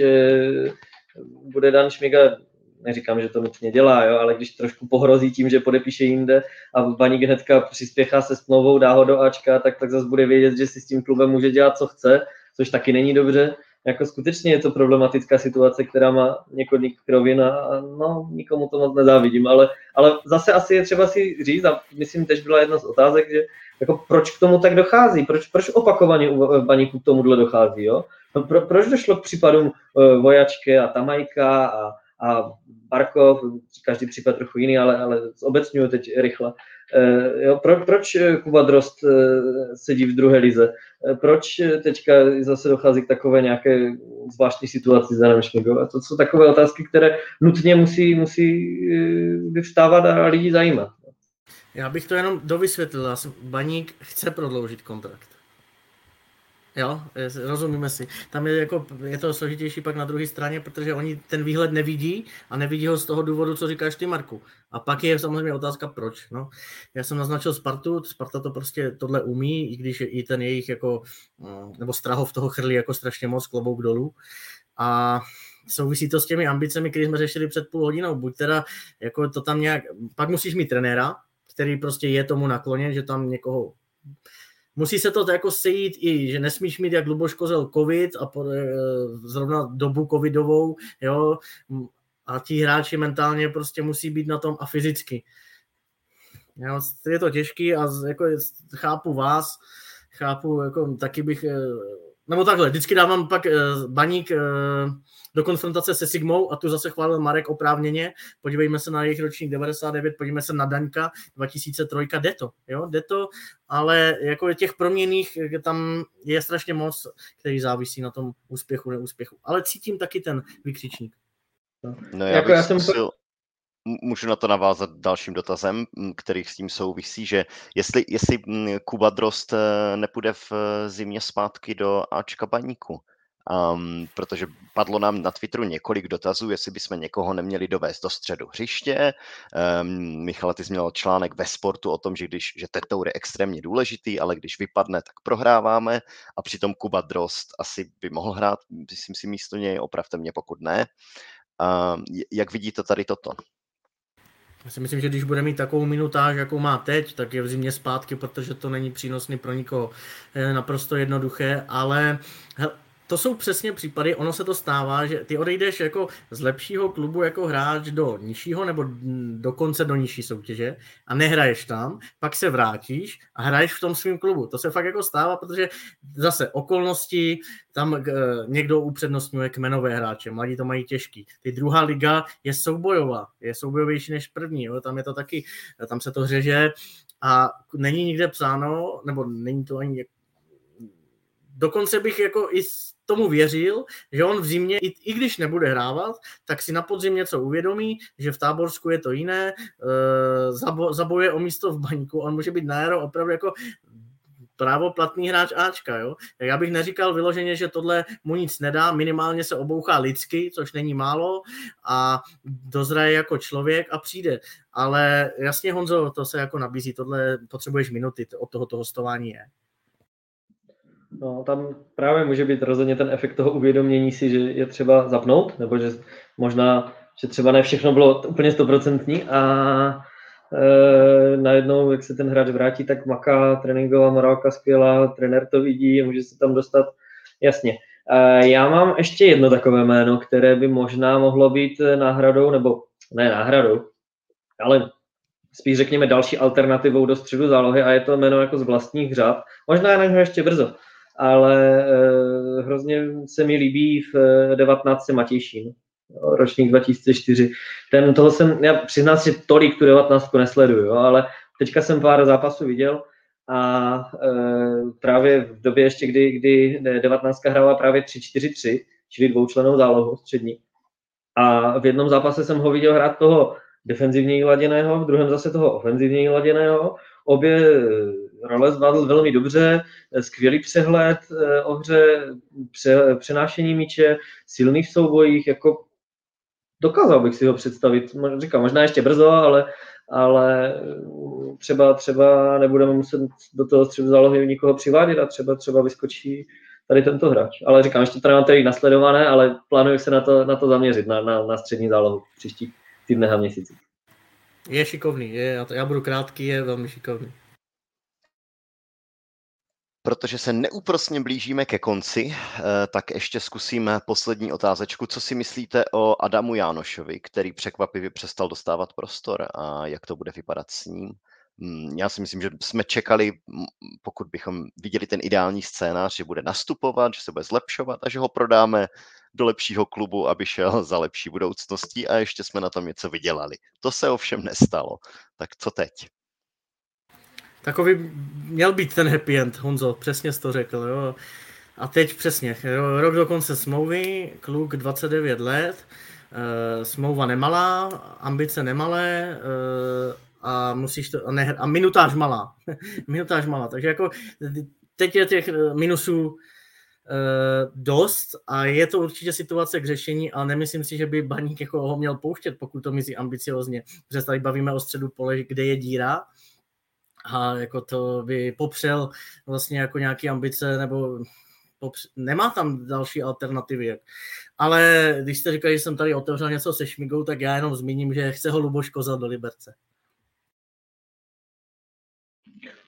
bude Dan Šmiga neříkám, že to nutně dělá, jo, ale když trošku pohrozí tím, že podepíše jinde a Baník hnedka přispěchá se smlouvou, dá ho do Ačka, tak, tak zase bude vědět, že si s tím klubem může dělat, co chce, což taky není dobře. Jako skutečně je to problematická situace, která má několik rovin a no, nikomu to moc nezávidím, ale, ale zase asi je třeba si říct, a myslím, tež byla jedna z otázek, že jako proč k tomu tak dochází, proč, proč opakovaně u Baníku k tomuhle dochází, jo? No, pro, proč došlo k případům uh, Vojačky a Tamajka a, a Barkov, každý případ trochu jiný, ale, ale zobecňuju teď rychle. E, jo, pro, proč Kuba Drost e, sedí v druhé lize? E, proč teďka zase dochází k takové nějaké zvláštní situaci za Šmigova? To jsou takové otázky, které nutně musí, musí vyvstávat a lidi zajímat. Já bych to jenom dovysvětlil. Baník chce prodloužit kontrakt. Jo, rozumíme si. Tam je, jako, je to složitější pak na druhé straně, protože oni ten výhled nevidí a nevidí ho z toho důvodu, co říkáš ty, Marku. A pak je samozřejmě otázka, proč. No. Já jsem naznačil Spartu, Sparta to prostě tohle umí, i když i ten jejich jako, mm, nebo Strahov toho chrlí jako strašně moc klobouk dolů. A souvisí to s těmi ambicemi, které jsme řešili před půl hodinou. Buď teda jako to tam nějak, pak musíš mít trenéra, který prostě je tomu nakloněn, že tam někoho musí se to jako sejít i, že nesmíš mít, jak Luboš Kozel, covid a po, e, zrovna dobu covidovou, jo, a ti hráči mentálně prostě musí být na tom a fyzicky. Jo, je to těžký a jako chápu vás, chápu, jako taky bych e, nebo takhle, vždycky dávám pak uh, baník uh, do konfrontace se Sigmou a tu zase chválil Marek oprávněně. Podívejme se na jejich ročník 99, podívejme se na Daňka 2003, jde to, jo, jde to, ale jako těch proměných tam je strašně moc, který závisí na tom úspěchu, neúspěchu. Ale cítím taky ten vykřičník. No já, jako já jsem zkusil, můžu na to navázat dalším dotazem, který s tím souvisí, že jestli, jestli Kuba Drost eh, nepůjde v eh, zimě zpátky do Ačka baníku, Um, protože padlo nám na Twitteru několik dotazů, jestli bychom někoho neměli dovést do středu hřiště. Um, Michal, ty jsi měl článek ve sportu o tom, že, když, že Tetour je extrémně důležitý, ale když vypadne, tak prohráváme a přitom Kuba Drost asi by mohl hrát, myslím si místo něj, opravte mě pokud ne. Um, jak vidíte tady toto? Já si myslím, že když bude mít takovou minutáž, jakou má teď, tak je v zimě zpátky, protože to není přínosný pro nikoho. Je naprosto jednoduché, ale to jsou přesně případy, ono se to stává, že ty odejdeš jako z lepšího klubu jako hráč do nižšího nebo dokonce do nižší soutěže a nehraješ tam, pak se vrátíš a hraješ v tom svém klubu. To se fakt jako stává, protože zase okolnosti, tam uh, někdo upřednostňuje kmenové hráče, mladí to mají těžký. Ty druhá liga je soubojová, je soubojovější než první, jo? tam je to taky, tam se to řeže a není nikde psáno, nebo není to ani dokonce bych jako i tomu věřil, že on v zimě, i, i když nebude hrávat, tak si na podzim něco uvědomí, že v Táborsku je to jiné, e, zabo, zaboje o místo v baňku, on může být na jaro opravdu jako právoplatný hráč Ačka, jo. Já bych neříkal vyloženě, že tohle mu nic nedá, minimálně se obouchá lidsky, což není málo a dozraje jako člověk a přijde. Ale jasně Honzo, to se jako nabízí, tohle potřebuješ minuty, od tohoto hostování je. No, tam právě může být rozhodně ten efekt toho uvědomění si, že je třeba zapnout, nebo že možná, že třeba ne všechno bylo úplně stoprocentní a e, najednou, jak se ten hráč vrátí, tak maká, tréninková morálka skvělá, trenér to vidí může se tam dostat, jasně. E, já mám ještě jedno takové jméno, které by možná mohlo být náhradou, nebo ne náhradou, ale spíš řekněme další alternativou do středu zálohy a je to jméno jako z vlastních řád. Možná na něho ještě brzo ale eh, hrozně se mi líbí v 19. Matějšín, ročník 2004. Ten, toho jsem, já přiznám si, tolik tu 19 nesleduju, ale teďka jsem pár zápasů viděl a e, právě v době ještě, kdy, kdy 19 hrála právě 3-4-3, čili dvoučlenou zálohu střední. A v jednom zápase jsem ho viděl hrát toho defenzivně laděného, v druhém zase toho ofenzivně laděného. Obě role zvládl velmi dobře, skvělý přehled eh, o hře, pře, přenášení míče, silný v soubojích, jako dokázal bych si ho představit. Říkám, možná ještě brzo, ale, ale třeba, třeba nebudeme muset do toho středu zálohy nikoho přivádět a třeba, třeba vyskočí tady tento hráč. Ale říkám, ještě to nemám tady nasledované, ale plánuji se na to, na to zaměřit, na, na, na střední zálohu v příštích týdnech a měsících. Je šikovný, je, já budu krátký, je velmi šikovný protože se neúprosně blížíme ke konci, eh, tak ještě zkusím poslední otázečku. Co si myslíte o Adamu Jánošovi, který překvapivě přestal dostávat prostor a jak to bude vypadat s ním? Hmm, já si myslím, že jsme čekali, pokud bychom viděli ten ideální scénář, že bude nastupovat, že se bude zlepšovat a že ho prodáme do lepšího klubu, aby šel za lepší budoucností a ještě jsme na tom něco vydělali. To se ovšem nestalo. Tak co teď? Takový měl být ten happy end, Honzo, přesně jsi to řekl, jo. A teď přesně, rok do konce smlouvy, kluk 29 let, e, smlouva nemalá, ambice nemalé, e, a musíš to, a, ne, a minutáž malá, minutáž malá, takže jako teď je těch eh, minusů dost a je to určitě situace k řešení, ale nemyslím si, že by baník jako ho měl pouštět, pokud to mizí ambiciozně, protože tady bavíme o středu pole, kde je díra, a jako to by popřel vlastně jako nějaké ambice nebo popřel, nemá tam další alternativy. Ale když jste říkali, že jsem tady otevřel něco se Šmigou, tak já jenom zmíním, že chce ho Luboš Koza do Liberce.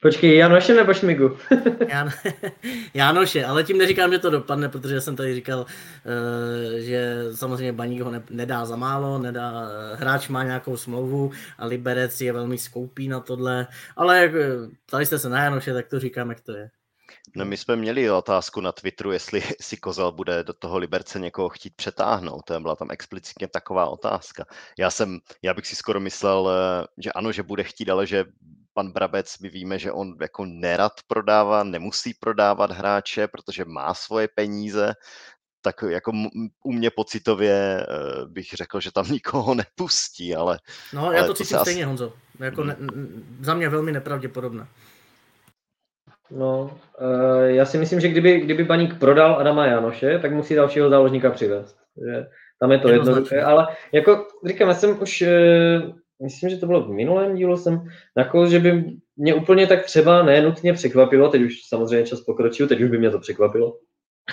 Počkej, Janoše nebo Šmigu? Jan, Janoše, ale tím neříkám, že to dopadne, protože jsem tady říkal, eh, že samozřejmě Baník ho ne, nedá za málo, nedá, eh, hráč má nějakou smlouvu a Liberec je velmi skoupý na tohle, ale tady jste se na Janoše, tak to říkám, jak to je. No my jsme měli otázku na Twitteru, jestli si Kozel bude do toho Liberce někoho chtít přetáhnout. To byla tam explicitně taková otázka. Já jsem, já bych si skoro myslel, eh, že ano, že bude chtít, ale že pan Brabec, my víme, že on jako nerad prodává, nemusí prodávat hráče, protože má svoje peníze, tak jako u mě pocitově eh, bych řekl, že tam nikoho nepustí, ale... No, já to cítím to stejně, asi... Honzo. Jako ne, za mě velmi nepravděpodobné. No, uh, já si myslím, že kdyby, kdyby Baník prodal Adama Janoše, tak musí dalšího záložníka přivést. Že tam je to jednoduché, ale jako říkám, já jsem už, uh, myslím, že to bylo v minulém dílu, jsem jako, že by mě úplně tak třeba nenutně překvapilo, teď už samozřejmě čas pokročil, teď už by mě to překvapilo,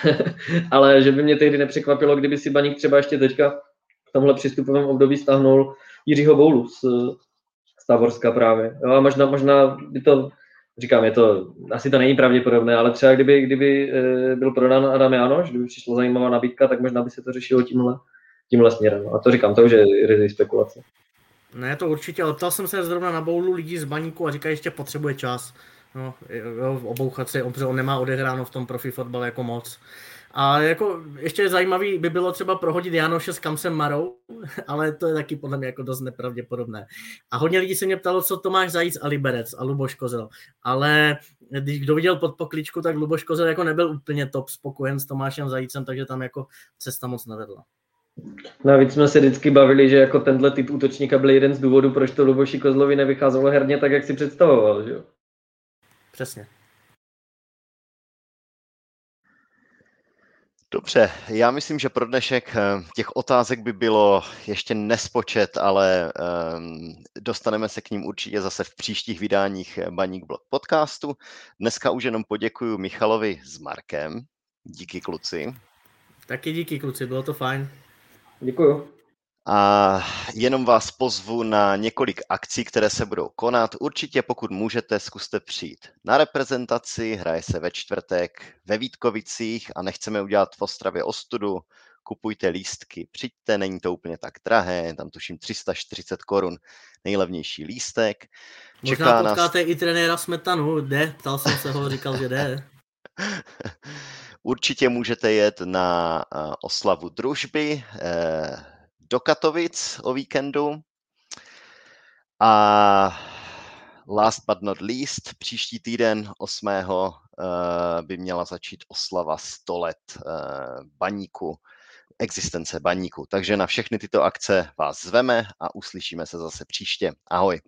ale že by mě tehdy nepřekvapilo, kdyby si Baník třeba ještě teďka v tomhle přístupovém období stáhnul Jiřího Boulu z, z Tavorska právě. Jo, a možná, možná by to říkám, je to, asi to není pravděpodobné, ale třeba kdyby, kdyby eh, byl prodán Adam Janoš, kdyby přišla zajímavá nabídka, tak možná by se to řešilo tímhle, tímhle směrem. A to říkám, to už je spekulace. Ne, to určitě, ale ptal jsem se zrovna na boulu lidí z baníku a říkají, ještě potřebuje čas. No, jo, obouchat se, on, on nemá odehráno v tom profi fotbale jako moc. A jako ještě zajímavý by bylo třeba prohodit Janoše s Kamsem Marou, ale to je taky podle mě jako dost nepravděpodobné. A hodně lidí se mě ptalo, co Tomáš Zajíc a Liberec a Luboš Kozel. Ale když kdo viděl pod pokličku, tak Luboš Kozel jako nebyl úplně top spokojen s Tomášem Zajícem, takže tam jako cesta moc nevedla. Navíc jsme se vždycky bavili, že jako tenhle typ útočníka byl jeden z důvodů, proč to Luboši Kozlovi nevycházelo herně tak, jak si představoval. Že jo? Přesně. Dobře, já myslím, že pro dnešek eh, těch otázek by bylo ještě nespočet, ale um, dostaneme se k ním určitě zase v příštích vydáních Baník Blog podcastu. Dneska už jenom poděkuji Michalovi s Markem. Díky kluci. Taky díky kluci, bylo to fajn. Děkuju. A jenom vás pozvu na několik akcí, které se budou konat. Určitě, pokud můžete, zkuste přijít na reprezentaci. Hraje se ve čtvrtek ve Vítkovicích a nechceme udělat v Ostravě ostudu. Kupujte lístky, přijďte, není to úplně tak drahé, tam tuším 340 korun nejlevnější lístek. Čeká Možná potkáte nás... i trenéra Smetanu, jde, ptal jsem se ho, říkal, že jde. Určitě můžete jet na oslavu družby, eh, do Katovic o víkendu. A last but not least, příští týden 8. Eh, by měla začít oslava 100 let eh, baníku, existence baníku. Takže na všechny tyto akce vás zveme a uslyšíme se zase příště. Ahoj.